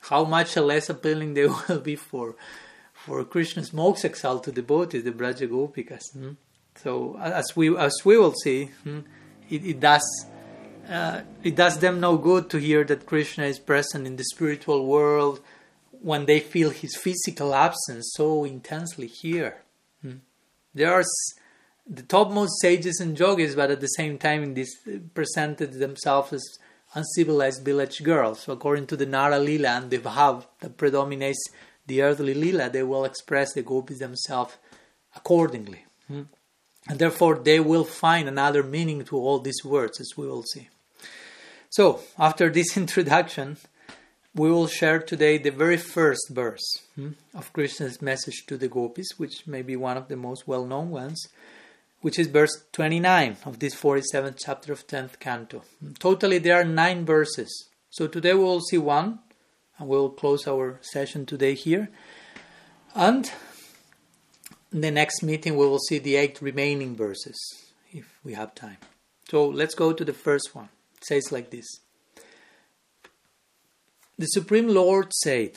How much less appealing they will be for for Krishna's most exalted devotees, the Braja Gopikas. Mm? So as we as we will see, it, it, does uh, it does them no good to hear that Krishna is present in the spiritual world when they feel his physical absence so intensely here. There are the topmost sages and yogis, but at the same time, this presented themselves as uncivilized village girls. So, according to the Nara Lila and the Bhav that predominates the earthly Lila, they will express the gopis themselves accordingly. Hmm? And therefore, they will find another meaning to all these words, as we will see. So, after this introduction, we will share today the very first verse hmm, of Krishna's message to the gopis, which may be one of the most well known ones which is verse 29 of this 47th chapter of 10th canto. Totally, there are nine verses. So today we will see one, and we'll close our session today here. And in the next meeting, we will see the eight remaining verses if we have time. So let's go to the first one. It says like this The Supreme Lord said,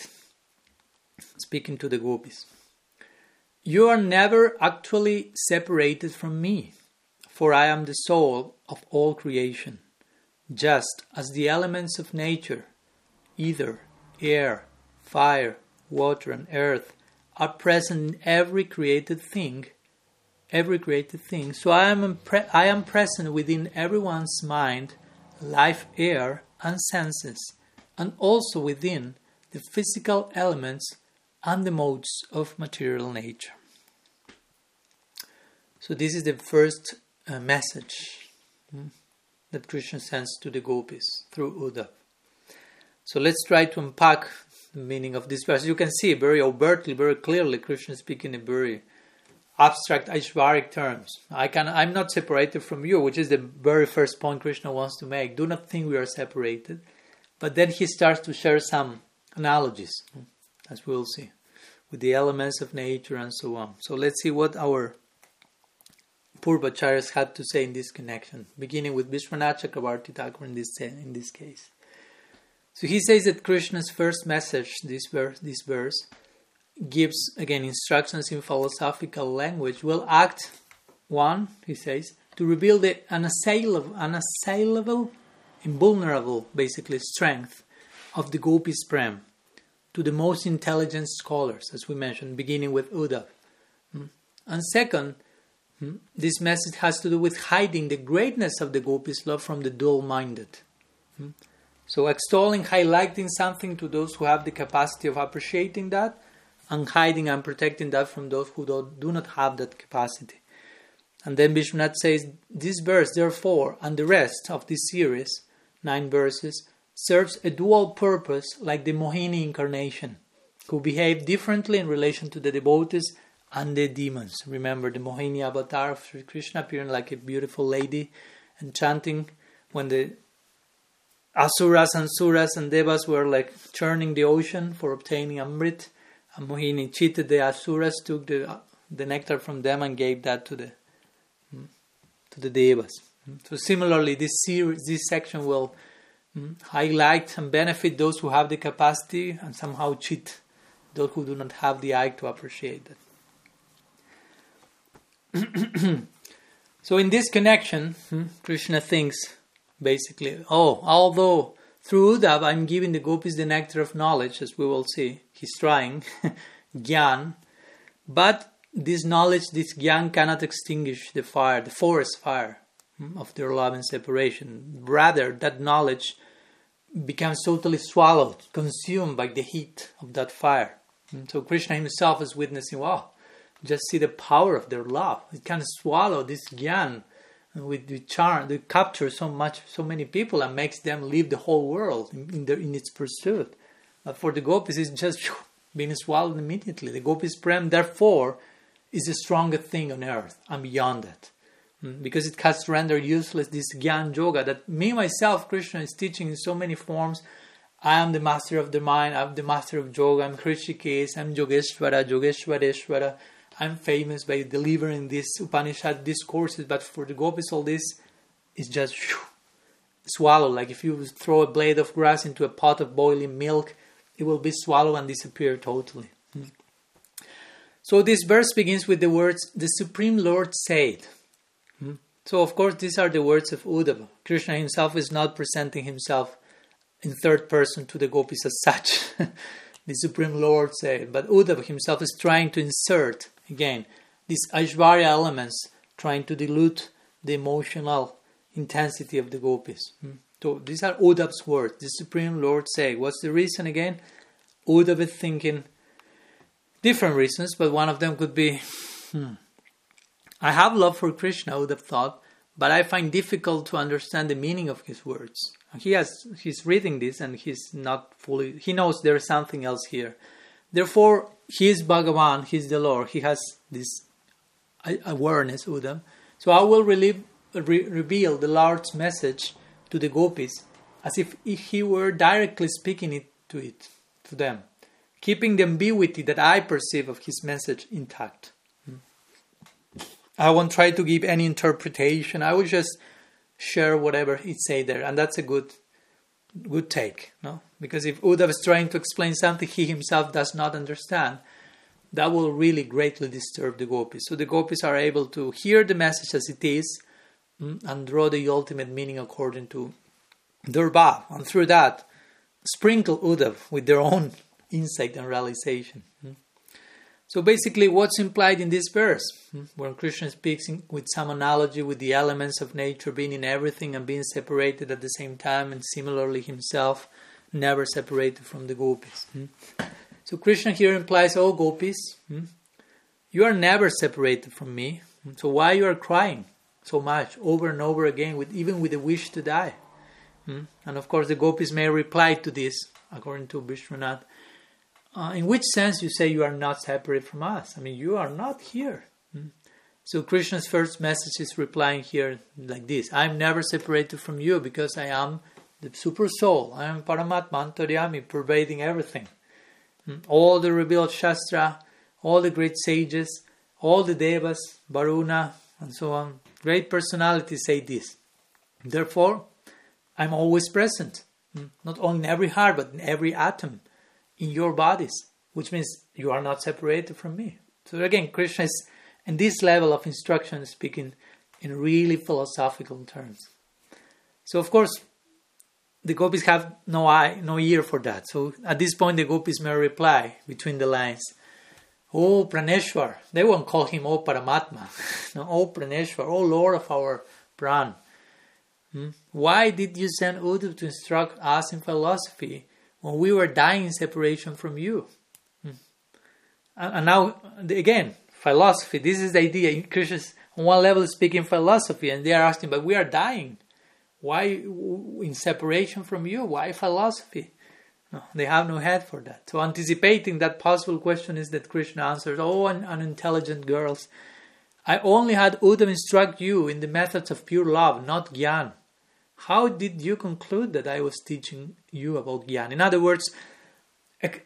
speaking to the gopis, You are never actually separated from me, for I am the soul of all creation, just as the elements of nature, ether, air, fire, water, and earth, are present in every created thing every created thing. So I am, impre- I am present within everyone's mind, life, air, and senses, and also within the physical elements and the modes of material nature. So, this is the first uh, message hmm, that Krishna sends to the gopis through Uddhav. So, let's try to unpack the meaning of this verse. You can see very overtly, very clearly, Krishna speaking in very abstract Aishvaric terms. I can I'm not separated from you, which is the very first point Krishna wants to make. Do not think we are separated. But then he starts to share some analogies, as we will see, with the elements of nature and so on. So let's see what our Purvacharyas had to say in this connection, beginning with Vishwanath Chakravarti Thakur in this, in this case. So he says that Krishna's first message, this verse, this verse gives again instructions in philosophical language will act one he says to reveal the unassailable, unassailable invulnerable basically strength of the gopis prem to the most intelligent scholars as we mentioned beginning with uddhav hmm? and second hmm, this message has to do with hiding the greatness of the gopis love from the dull-minded hmm? so extolling highlighting something to those who have the capacity of appreciating that and hiding and protecting that from those who do not have that capacity. And then Vishwanath says, This verse, therefore, and the rest of this series, nine verses, serves a dual purpose like the Mohini incarnation, who behave differently in relation to the devotees and the demons. Remember the Mohini avatar of Sri Krishna appearing like a beautiful lady and chanting when the Asuras and Suras and Devas were like churning the ocean for obtaining Amrit And Mohini cheated the Asuras, took the, the nectar from them and gave that to the to the Devas. Hmm. So similarly, this series, this section will hmm, highlight and benefit those who have the capacity and somehow cheat those who do not have the eye to appreciate that. so in this connection, Krishna thinks basically, oh, although through Uddhav, I'm giving the gopis the nectar of knowledge, as we will see. He's trying, Gyan. But this knowledge, this Gyan cannot extinguish the fire, the forest fire hmm, of their love and separation. Rather, that knowledge becomes totally swallowed, consumed by the heat of that fire. Hmm, so Krishna himself is witnessing, wow, just see the power of their love. It can swallow this Gyan with the charm, they capture so much, so many people, and makes them leave the whole world in, in, their, in its pursuit. But for the gopis, it's just being swallowed immediately. The gopis prem, therefore, is the strongest thing on earth and beyond that. Hmm? Because it has rendered useless this Gyan Yoga that me myself, Krishna, is teaching in so many forms. I am the master of the mind, I'm the master of yoga, I'm Hrishikesh, I'm Yogeshwara, Yogeshwareshwara. I'm famous by delivering these Upanishad discourses, but for the gopis, all this is just whew, swallowed. Like if you throw a blade of grass into a pot of boiling milk, it will be swallowed and disappear totally. Hmm. So this verse begins with the words, The Supreme Lord said. Hmm. So, of course, these are the words of Uddhava. Krishna himself is not presenting himself in third person to the gopis as such. the Supreme Lord said. But Uddhava himself is trying to insert Again, these Aishvarya elements trying to dilute the emotional intensity of the gopis. Hmm? So these are Uddhav's words. The Supreme Lord say. What's the reason again? Uddhav is thinking different reasons, but one of them could be hmm, I have love for Krishna, Uddhav thought, but I find difficult to understand the meaning of his words. He has he's reading this and he's not fully he knows there's something else here. Therefore, he is Bhagavan, he is the Lord, he has this awareness, Uddhav, So I will re- reveal the Lord's message to the gopis as if he were directly speaking it to it to them, keeping the ambiguity that I perceive of his message intact. I won't try to give any interpretation. I will just share whatever he say there, and that's a good good take, no? Because if Uddhava is trying to explain something he himself does not understand, that will really greatly disturb the gopis. So the gopis are able to hear the message as it is mm, and draw the ultimate meaning according to their bhav, and through that sprinkle Uddhav with their own insight and realization. So basically, what's implied in this verse, hmm, when Krishna speaks in, with some analogy with the elements of nature being in everything and being separated at the same time, and similarly himself never separated from the gopis. Hmm. So Krishna here implies, "Oh gopis, hmm, you are never separated from me. So why you are crying so much over and over again, with even with the wish to die?" And of course, the gopis may reply to this, according to Vishwanath uh, in which sense you say you are not separate from us? I mean, you are not here. Hmm? So Krishna's first message is replying here like this: I am never separated from you because I am the super soul. I am Paramatma Antaryami, pervading everything. Hmm? All the revealed Shastra, all the great sages, all the devas, Varuna, and so on, great personalities say this. Therefore, I'm always present, hmm? not only in every heart, but in every atom in your bodies, which means you are not separated from me. So again, Krishna is in this level of instruction speaking in really philosophical terms. So of course, the gopis have no eye, no ear for that. So at this point, the gopis may reply between the lines, "Oh Praneshwar." They won't call him "Oh Paramatma." no, "Oh Praneshwar," "Oh Lord of our Pran." Hmm? Why did you send Uddhav to instruct us in philosophy when we were dying in separation from you. Hmm. And now, again, philosophy. This is the idea. Krishna's on one level speaking philosophy, and they are asking, but we are dying. Why in separation from you? Why philosophy? No, they have no head for that. So anticipating that possible question is that Krishna answers, Oh, unintelligent girls, I only had Uddhav instruct you in the methods of pure love, not Gyan. How did you conclude that I was teaching you about Gyan? In other words,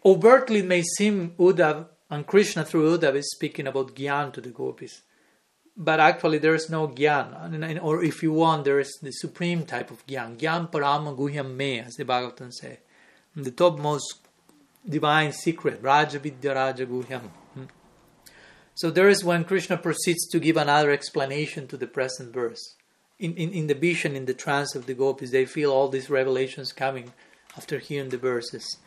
overtly it may seem Uddhav and Krishna through Uddhav is speaking about Gyan to the gopis. But actually, there is no Gyan. Or if you want, there is the supreme type of Gyan. Gyan Parama Guhyam Me, as the Bhagavatam says. The topmost divine secret, Raja Vidya Raja Guhyam. Hmm. So there is when Krishna proceeds to give another explanation to the present verse in, in, in the vision, in the trance of the gopis, they feel all these revelations coming after hearing the verses.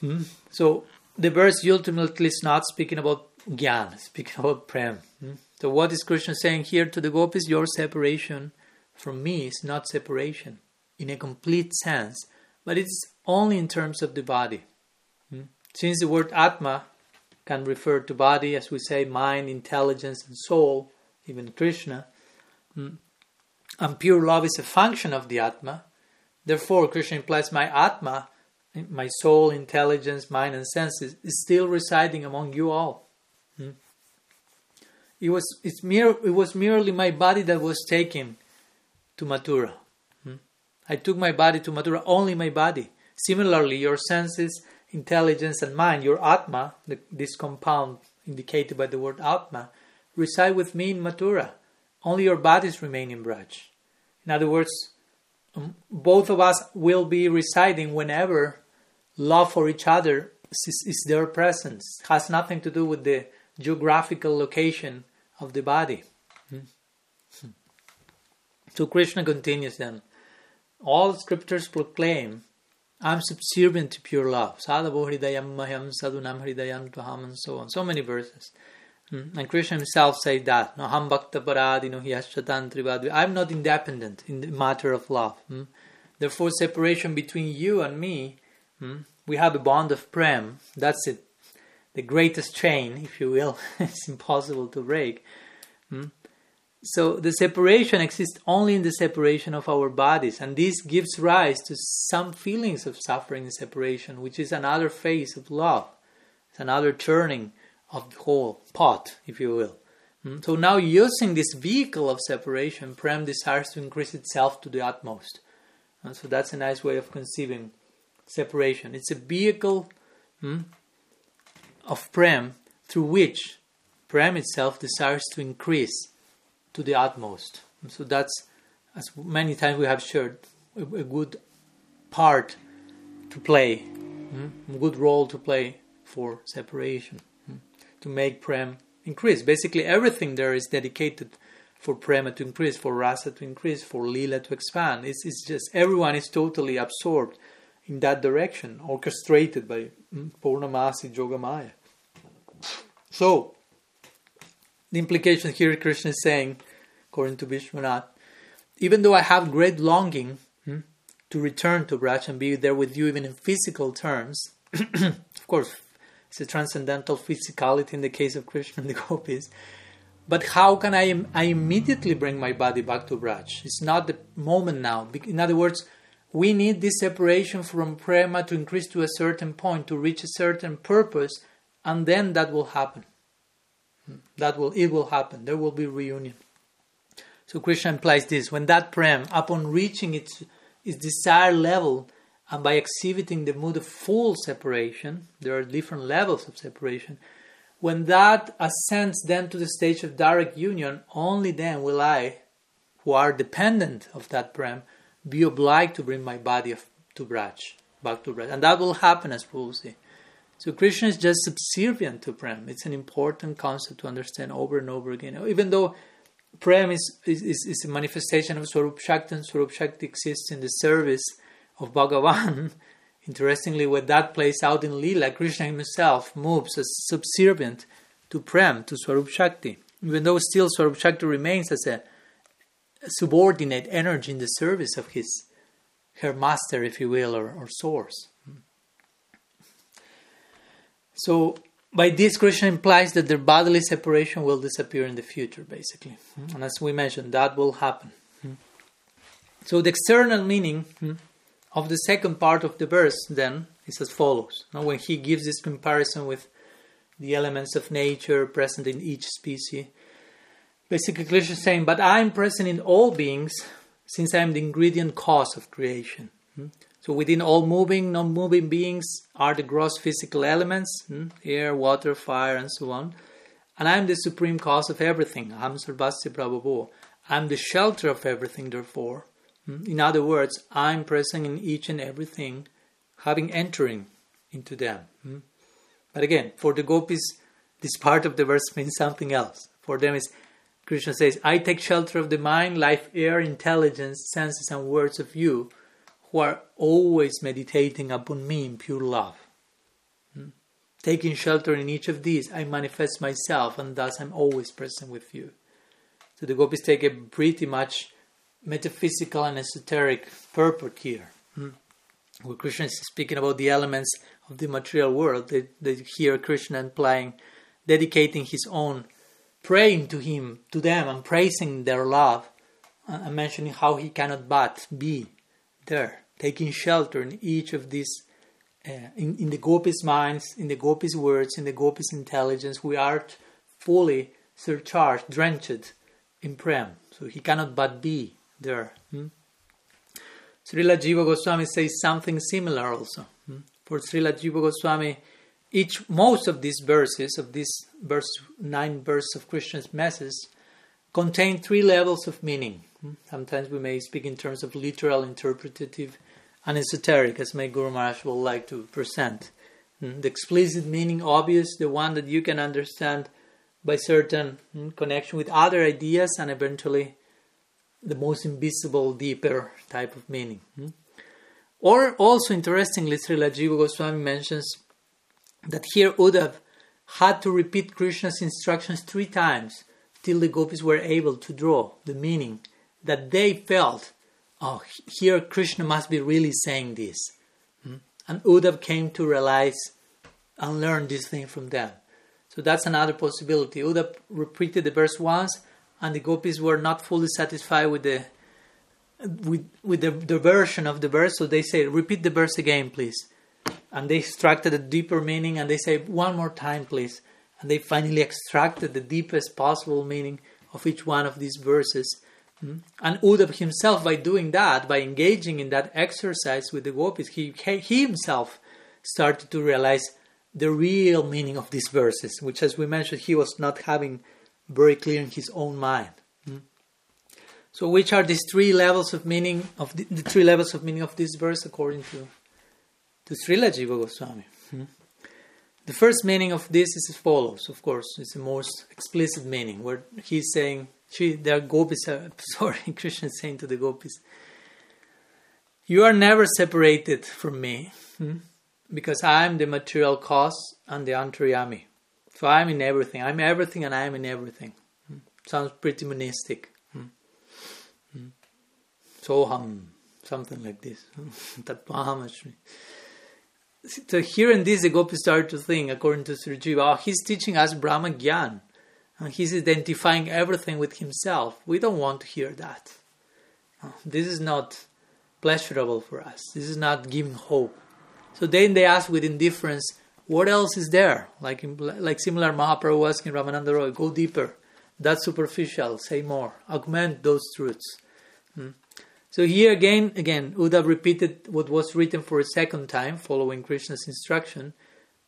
Hmm? So the verse ultimately is not speaking about Gyan, speaking about Prem. Hmm? So what is Krishna saying here to the gopis? Your separation from me is not separation in a complete sense, but it's only in terms of the body. Hmm? Since the word Atma can refer to body, as we say, mind, intelligence, and soul, even Krishna, hmm? And pure love is a function of the Atma. Therefore, Krishna implies my Atma, my soul, intelligence, mind, and senses, is still residing among you all. Hmm? It was it's mere, it was merely my body that was taken to Mathura. Hmm? I took my body to Mathura, only my body. Similarly, your senses, intelligence, and mind, your Atma, the, this compound indicated by the word Atma, reside with me in Mathura. Only your bodies remain in Braj. In other words, um, both of us will be residing whenever love for each other is, is their presence. It has nothing to do with the geographical location of the body. Hmm. So Krishna continues then. All scriptures proclaim I'm subservient to pure love. Sadhavo hridayam maham sadunam hridayam tuham and so on. So many verses. Hmm? And Krishna himself said that. No, ham bhakta paradino hi I'm not independent in the matter of love. Hmm? Therefore, separation between you and me, hmm? we have a bond of prem. That's it. The greatest chain, if you will. it's impossible to break. So the separation exists only in the separation of our bodies, and this gives rise to some feelings of suffering and separation, which is another phase of love. It's another turning of the whole pot, if you will. Hmm? So now using this vehicle of separation, Prem desires to increase itself to the utmost. And so that's a nice way of conceiving separation. It's a vehicle hmm, of Prem through which Prem itself desires to increase to the utmost. And so that's, as many times we have shared, a, a good part to play, a good role to play for separation, to make Prem increase. Basically, everything there is dedicated for Prema to increase, for Rasa to increase, for Lila to expand. It's, it's just everyone is totally absorbed in that direction, orchestrated by mm, Purnamasi Yogamaya. So, the implication here Krishna is saying, according to Vishwanath, even though I have great longing hmm, to return to Braj and be there with you, even in physical terms, of course, it's a transcendental physicality in the case of Krishna and the gopis. But how can I, I immediately bring my body back to Braj? It's not the moment now. In other words, we need this separation from prema to increase to a certain point, to reach a certain purpose, and then that will happen. Hmm. That will it will happen. There will be reunion. So Krishna implies this: when that prem, upon reaching its its desired level, and by exhibiting the mood of full separation, there are different levels of separation. When that ascends then to the stage of direct union, only then will I, who are dependent of that prem, be obliged to bring my body to Braj, back to Braj. And that will happen as we will see. So Krishna is just subservient to Prem. It's an important concept to understand over and over again. Even though Prem is, is, is a manifestation of Swarup Shakti and Swarup Shakti exists in the service of Bhagavan, interestingly, when that plays out in Lila, Krishna himself moves as subservient to Prem, to Swarup Shakti. Even though still Swarup Shakti remains as a subordinate energy in the service of his her master, if you will, or, or source. So by this, Krishna implies that their bodily separation will disappear in the future, basically. And as we mentioned, that will happen. So the external meaning hmm, of the second part of the verse then is as follows. Now, when he gives this comparison with the elements of nature present in each species, basically Krishna is saying, But I am present in all beings since I am the ingredient cause of creation. Hmm? So within all moving, non-moving beings are the gross physical elements, hmm? air, water, fire, and so on. And I am the supreme cause of everything. Aham Sarvasya Prabhu. I am the shelter of everything, therefore. In other words, I'm present in each and everything, having entering into them. Hmm? But again, for the gopis, this part of the verse means something else. For them is Krishna says, I take shelter of the mind, life, air, intelligence, senses, and words of you who are always meditating upon me in pure love. Hmm? Taking shelter in each of these, I manifest myself, and thus I'm always present with you. So the gopis take a pretty much metaphysical and esoteric purport here. Hmm. Where Krishna is speaking about the elements of the material world, they, they hear Krishna implying, dedicating his own, praying to him, to them, and praising their love, uh, and mentioning how he cannot but be there, taking shelter in each of these, uh, in, in the gopis' minds, in the gopis' words, in the gopis' intelligence. We are fully surcharged, drenched in prem. So he cannot but be there. Hmm? Srila Jiva Goswami says something similar also. Hmm? For Srila Jiva Goswami, each most of these verses of these verse nine verses of Krishna's message contain three levels of meaning. Hmm? Sometimes we may speak in terms of literal, interpretative, and esoteric, as my Guru Maharaj will like to present. Hmm? The explicit meaning, obvious, the one that you can understand by certain hmm, connection with other ideas, and eventually the most invisible, deeper type of meaning. Hmm? Or also, interestingly, Srila Jiva Goswami mentions that here Uddhav had to repeat Krishna's instructions three times till the gopis were able to draw the meaning that they felt, oh, here Krishna must be really saying this. Hmm? And Uddhav came to realize and learn this thing from them. So that's another possibility. Uddhav repeated the verse once, and the gopis were not fully satisfied with the with with the, the version of the verse, so they say, "Repeat the verse again, please." And they extracted a deeper meaning, and they say, "One more time, please." And they finally extracted the deepest possible meaning of each one of these verses. Hmm? And Uddhav himself, by doing that, by engaging in that exercise with the gopis, he, he himself started to realize the real meaning of these verses, which, as we mentioned, he was not having very clear in his own mind. Hmm? So, which are these three levels of meaning of the, the, three levels of meaning of this verse according to to Srila Jiva Goswami? Hmm? The first meaning of this is as follows. Of course, it's the most explicit meaning where he's saying, "She, there are gopis." Are, sorry, Krishna is saying to the gopis, "You are never separated from me." Hmm? because I'm the material cause and the antaryami. So I'm in everything. I'm everything and I'm in everything. Hmm. Sounds pretty monistic. Hmm. Hmm. Soham, something like this. Tattvamashmi. so here in this, the gopis start to think, according to Sri Jiva, oh, he's teaching us Brahma Gyan. And he's identifying everything with himself. We don't want to hear that. This is not pleasurable for us. This is not giving hope. So then they ask with indifference, what else is there? Like like similar Mahaprabhu asking Ramananda Roy, go deeper. That's superficial. Say more. Augment those truths. Hmm. So here again, again, Uddhav repeated what was written for a second time, following Krishna's instruction,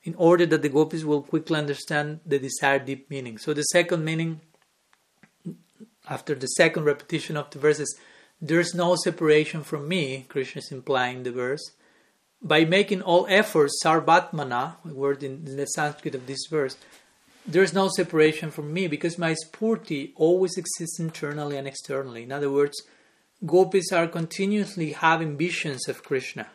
in order that the gopis will quickly understand the desired deep meaning. So the second meaning, after the second repetition of the verses, there's no separation from me, Krishna is implying the verse by making all efforts, sarvatmana, a word in, in the Sanskrit of this verse, there is no separation from me because my spurti always exists internally and externally. In other words, gopis are continuously having visions of Krishna,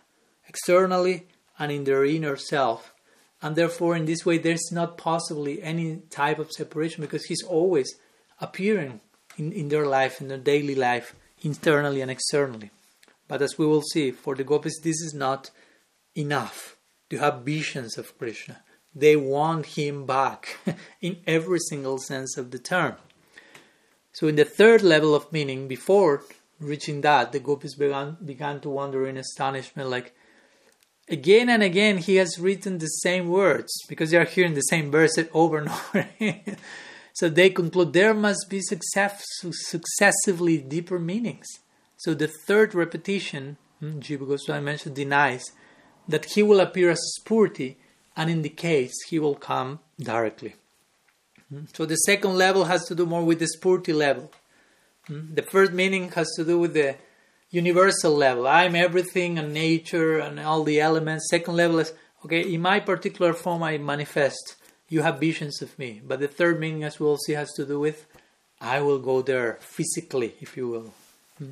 externally and in their inner self. And therefore, in this way, there's not possibly any type of separation because he's always appearing in, in their life, in their daily life, internally and externally. But as we will see, for the gopis, this is not enough to have visions of Krishna. They want him back in every single sense of the term. So, in the third level of meaning, before reaching that, the gopis began, began to wonder in astonishment like, again and again he has written the same words because they are hearing the same verse over and over. so they conclude there must be success, successively deeper meanings. So the third repetition, hmm, Jiva Goswami mentioned, denies that he will appear as Spurti, and in the case, he will come directly. Hmm? So the second level has to do more with the Spurti level. Hmm? The first meaning has to do with the universal level. I'm everything and nature and all the elements. Second level is, okay, in my particular form I manifest. You have visions of me. But the third meaning, as we'll see, has to do with I will go there physically, if you will. Hmm?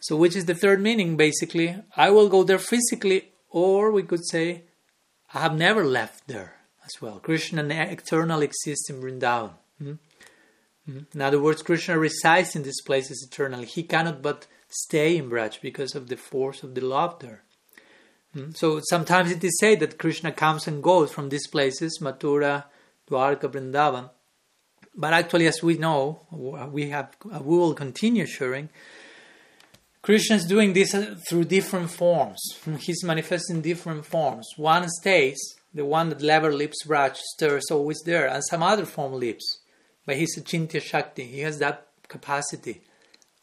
So, which is the third meaning basically? I will go there physically or we could say, I have never left there as well. Krishna eternally exists in Vrindavan. Hmm? Hmm? In other words, Krishna resides in these places eternally. He cannot but stay in Braj because of the force of the love there. Hmm? So sometimes it is said that Krishna comes and goes from these places, Mathura, Dwarka, Vrindavan. But actually, as we know, we have we will continue sharing Krishna is doing this uh, through different forms. He's manifesting different forms. One stays, the one that never leaves Braj, stirs always there, and some other form lives. But he's Achintya Shakti. He has that capacity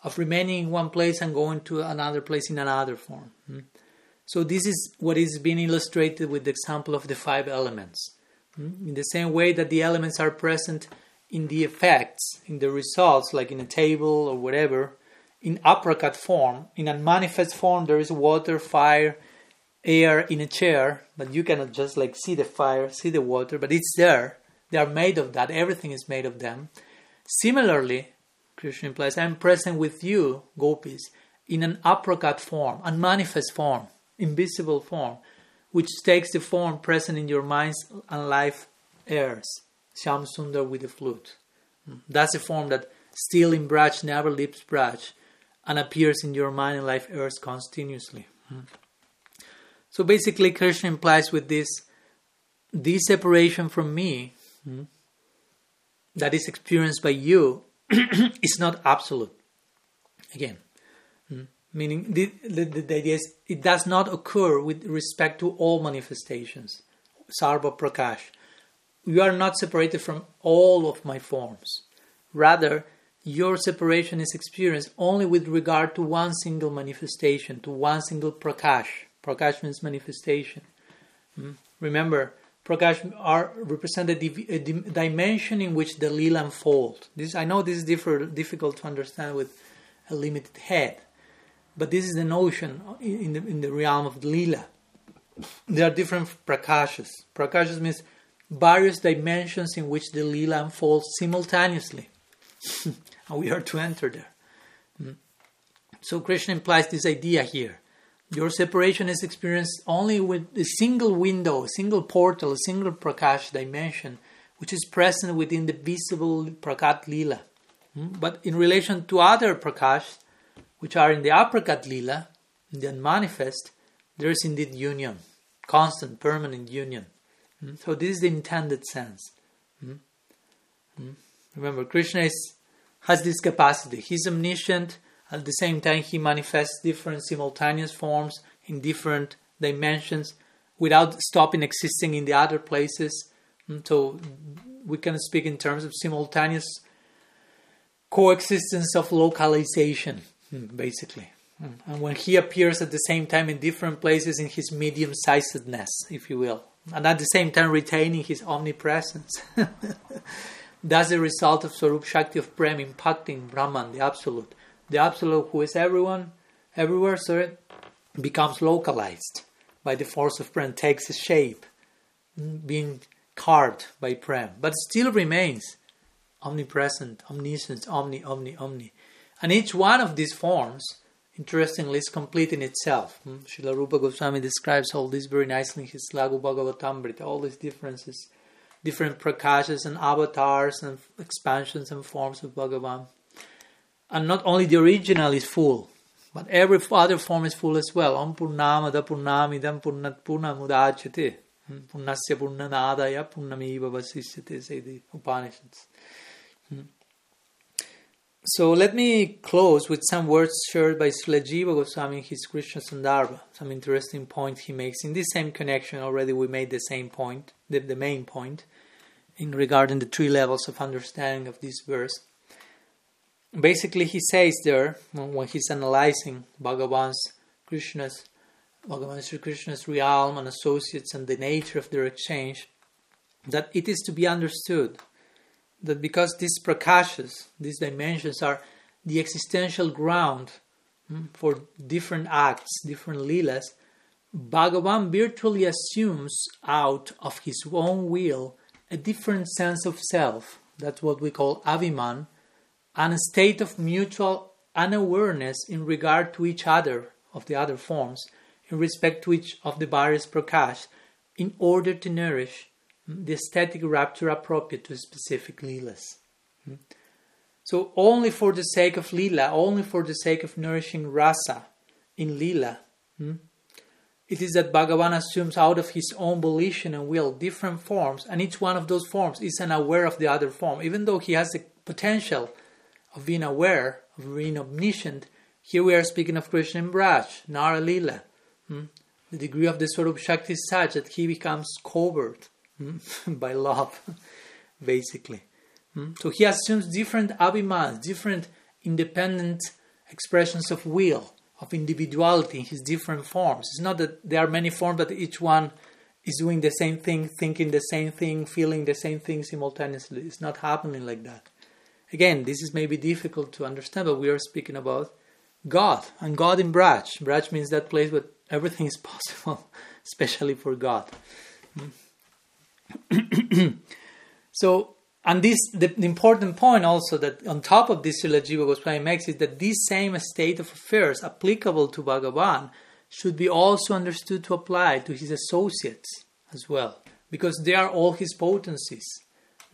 of remaining in one place and going to another place in another form. Hmm? So this is what is being illustrated with the example of the five elements. Hmm? In the same way that the elements are present in the effects, in the results, like in a table or whatever, in aprakat form, in a manifest form, there is water, fire, air in a chair, but you cannot just like see the fire, see the water, but it's there. They are made of that. Everything is made of them. Similarly, Krishna implies, I am present with you, gopis, in an aprakat form, a unmanifest form, invisible form, which takes the form present in your minds and life airs. Shyam Sundar with the flute. Hmm. That's a form that still in Braj never leaves Braj and appears in your mind and life earth continuously. Hmm. So basically, Krishna implies with this this separation from me hmm, that is experienced by you is not absolute. Again, hmm, meaning the, the, the idea is it does not occur with respect to all manifestations, sarva prakash. you are not separated from all of my forms. Rather, your separation is experienced only with regard to one single manifestation, to one single prakash. Prakash means manifestation. Hmm? Remember, prakash are represent a, dimension in which the lila unfolds. This I know this is differ- difficult to understand with a limited head, but this is the notion in the in the realm of the lila. There are different prakashas. Prakashas means various dimensions in which the lila unfolds simultaneously. and we are to enter there. Hmm. So Krishna implies this idea here. Your separation is experienced only with a single window, a single portal, a single prakash dimension, which is present within the visible prakat lila. Hmm. But in relation to other prakash, which are in the aprakat lila, in the unmanifest, there is indeed union, constant, permanent union. Hmm. So this is the intended sense. Remember, Krishna is has this capacity. He's omniscient. At the same time, he manifests different simultaneous forms in different dimensions without stopping existing in the other places. And mm, so we can speak in terms of simultaneous coexistence of localization, mm, basically. Mm, and when he appears at the same time in different places in his medium sizedness, if you will, and at the same time retaining his omnipresence. That's the result of Swarup Shakti of Prem impacting Brahman, the Absolute. The Absolute, who is everyone, everywhere, sorry, becomes localized by the force of Prem, takes a shape, being carved by Prem, but still remains omnipresent, omniscient, omni, omni, omni. And each one of these forms, interestingly, is complete in itself. Hmm? Srila Rupa Goswami describes all this very nicely in his Laghu Bhagavatamrita, all these differences different prakashas and avatars and expansions and forms of Bhagavan. And not only the original is full, but every other form is full as well. Om Purnamada Purnamidam Purnat Purnamudachate. Hmm, Purnasya Purnamadaya Purnamiva Vasisyate, say the Upanishads. Hmm. So let me close with some words shared by Srila Jiva Goswami in his Krishna Sandarbha. Some interesting points he makes. In this same connection, already we made the same point, the, the main point in regarding the three levels of understanding of this verse. Basically, he says there when he's analyzing Bhagavan's Krishna's Bhagavan Sri Krishna's realm and associates and the nature of their exchange, that it is to be understood that because these prakashas, these dimensions, are the existential ground hmm, for different acts, different leelas, Bhagavan virtually assumes out of his own will a different sense of self, that's what we call abhiman, and a state of mutual unawareness in regard to each other of the other forms, in respect to each of the various prakash, in order to nourish the aesthetic rapture appropriate to specific leelas. Hmm? So, only for the sake of lila, only for the sake of nourishing rasa in lila, hmm? It is that Bhagavan assumes out of his own volition and will different forms, and each one of those forms is unaware of the other form. Even though he has the potential of being aware, of being omniscient, here we are speaking of Krishna in Braj, Nara Lila. Hmm? The degree of the of Shakti is such that he becomes covered hmm? by love, basically. Hmm? So he assumes different abhimans, different independent expressions of will of individuality in his different forms. It's not that there are many forms, but each one is doing the same thing, thinking the same thing, feeling the same thing simultaneously. It's not happening like that. Again, this is maybe difficult to understand, but we are speaking about God and God in Braj. Braj means that place where everything is possible, especially for God. Mm. so and this, the, the, important point also that on top of this Jiva Goswami makes is that this same state of affairs applicable to Bhagavan should be also understood to apply to his associates as well, because they are all his potencies.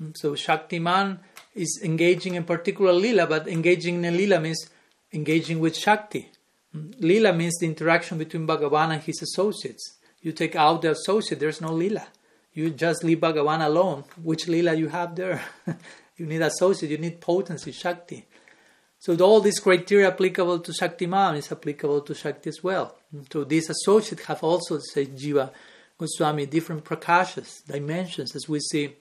Mm, so Shaktiman is engaging in particular lila, but engaging in lila means engaging with Shakti. Mm, lila means the interaction between Bhagavan and his associates. You take out the associate, there's no lila you just leave Bhagavan alone. Which lila you have there? you need associate, you need potency, Shakti. So all these criteria applicable to Shaktiman is applicable to Shakti as well. So these associates have also, say Jiva Goswami, different prakashas, dimensions, as we see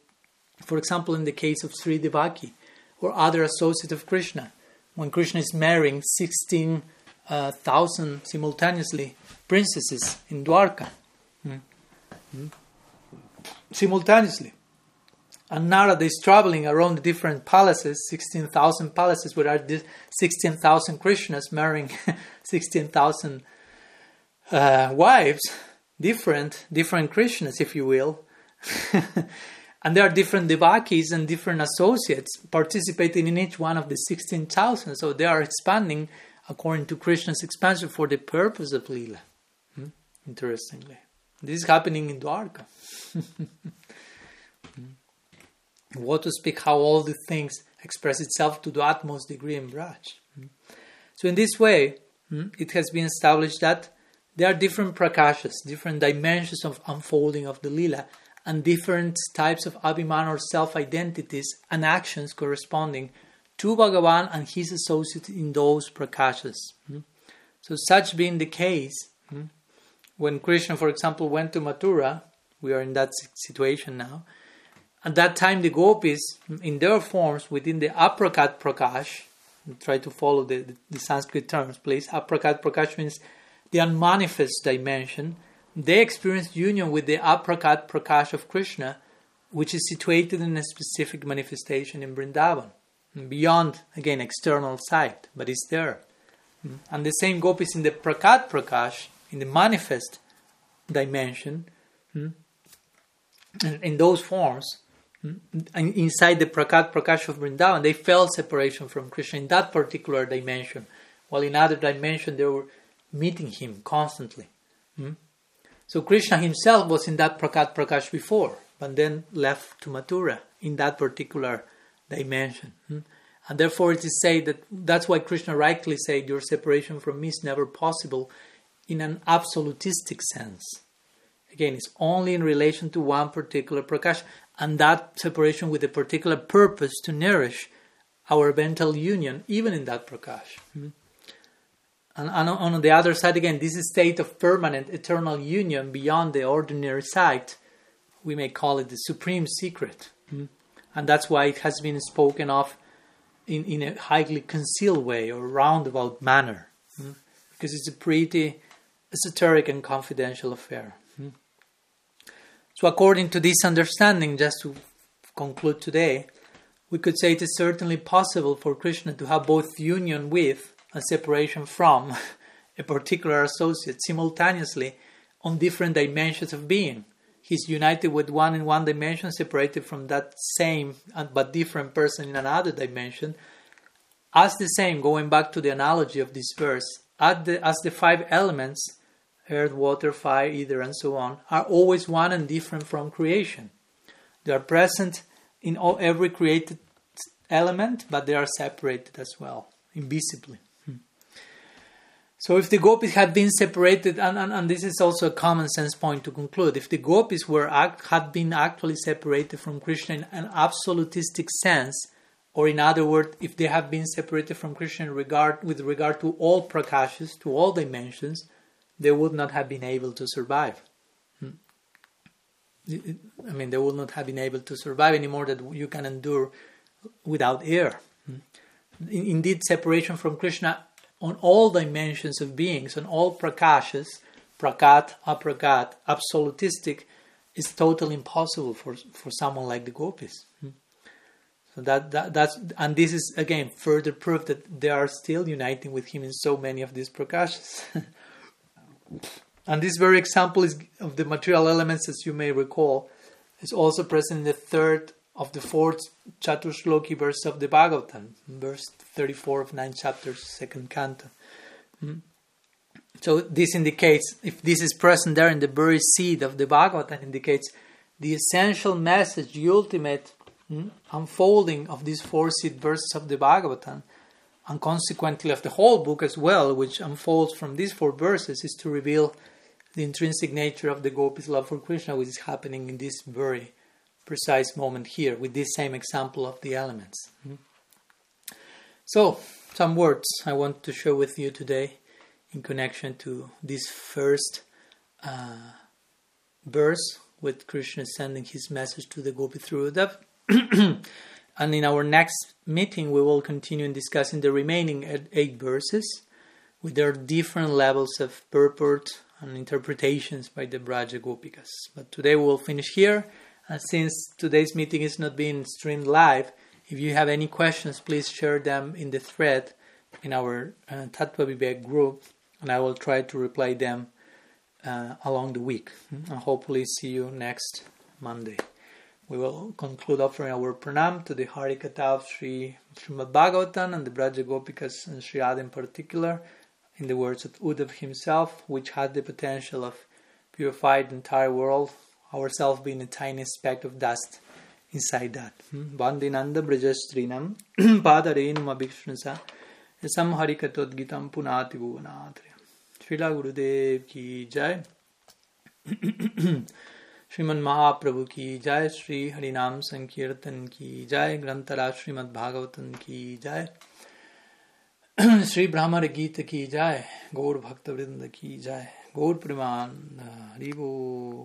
For example, in the case of Sri Devaki or other associates of Krishna, when Krishna is marrying 16,000 uh, simultaneously princesses in Dwarka. Mm-hmm. Simultaneously. And Narada is traveling around the different palaces, 16,000 palaces, where are 16,000 Krishnas marrying 16,000 uh, wives, different, different Krishnas, if you will. and there are different devakis and different associates participating in each one of the 16,000. So they are expanding according to Krishna's expansion for the purpose of Leela. Hmm? Interestingly. This is happening in Dwarka. what to speak how all the things express itself to the utmost degree in Braj. So in this way, hmm, it has been established that there are different prakashas, different dimensions of unfolding of the lila, and different types of abhiman or self-identities and actions corresponding to Bhagavan and his associates in those prakashas. Hmm. So such being the case, hmm, when Krishna, for example, went to Mathura, we are in that situation now, at that time, the gopis, in their forms within the aprakat prakash, try to follow the, the, the Sanskrit terms, please. Aprakat prakash means the unmanifest dimension. They experienced union with the aprakat prakash of Krishna, which is situated in a specific manifestation in Vrindavan, beyond, again, external sight, but it's there. And the same gopis in the prakat prakash, in the manifest dimension, in those forms, inside the Prakat Prakash of Vrindavan, they felt separation from Krishna in that particular dimension, while in other dimension they were meeting him constantly. Hmm? So Krishna himself was in that Prakat Prakash before, but then left to Mathura in that particular dimension. Hmm? And therefore it is said that that's why Krishna rightly said your separation from me is never possible in an absolutistic sense. Again, it's only in relation to one particular prakash and that separation with a particular purpose to nourish our mental union, even in that prakash. Hmm? And, on the other side, again, this state of permanent eternal union beyond the ordinary sight, we may call it the supreme secret. Hmm? And that's why it has been spoken of in, in a highly concealed way or roundabout manner, hmm? because it's a pretty esoteric and confidential affair. Hmm? So, according to this understanding, just to conclude today, we could say it is certainly possible for Krishna to have both union with and separation from a particular associate simultaneously on different dimensions of being. He's united with one in one dimension, separated from that same but different person in another dimension. As the same, going back to the analogy of this verse, as the, as the five elements earth, water, fire, ether, and so on, are always one and different from creation. They are present in all, every created element, but they are separated as well, invisibly. Hmm. So, if the gopis had been separated, and, and, and, this is also a common sense point to conclude, if the gopis were act, had been actually separated from Krishna in an absolutistic sense, or in other words, if they have been separated from Krishna regard, with regard to all prakashas, to all dimensions, they would not have been able to survive. Hmm. I mean, they would not have been able to survive anymore that you can endure without air. Hmm. Indeed, separation from Krishna on all dimensions of beings, on all prakashas, prakat, aprakat, absolutistic, is totally impossible for, for someone like the gopis. Hmm. So that, that that's and this is again further proof that they are still uniting with him in so many of these prakashas. And this very example is of the material elements, as you may recall, is also present in the third of the fourth Chatushloki verse of the Bhagavatam, verse 34 of 9 chapters, second canto. Hmm? So this indicates, if this is present there in the very seed of the Bhagavatam, indicates the essential message, the ultimate hmm, unfolding of these four seed verses of the Bhagavatam, and consequently of the whole book as well, which unfolds from these four verses, is to reveal the intrinsic nature of the gopis' love for Krishna, which is happening in this very precise moment here, with this same example of the elements. Hmm? So, some words I want to share with you today in connection to this first uh, verse with Krishna sending his message to the gopi through Uddhav. and in our next meeting, we will continue in discussing the remaining eight verses with their different levels of purport and interpretations by the Braja Gopikas. But today we will finish here. And since today's meeting is not being streamed live, if you have any questions, please share them in the thread in our uh, Vivek group, and I will try to reply them uh, along the week. And hopefully, see you next Monday. We will conclude offering our pranam to the Harikatha of Sri Srimad Bhagavatam and the Braja Gopikas and Sri Radha in particular, in the words of Uddhav himself, which had the potential of purifying the entire world, ourselves being a tiny speck of dust inside that. Hmm? Bandinanda Brajastrinam Padarenu Abhikshunsa Yasam Harikatodgitam Punati Bhuvanatri. Srila Gurudev ki jai. श्रीमन महाप्रभु की, जय श्री हरिनाम संकीर्तन की, जय ग्रंथरा श्रीमद भागवतन की, जय श्री ब्राह्मण गीत की, जय गौर भक्त वृंद की, जय गौर प्रमाण हरिवो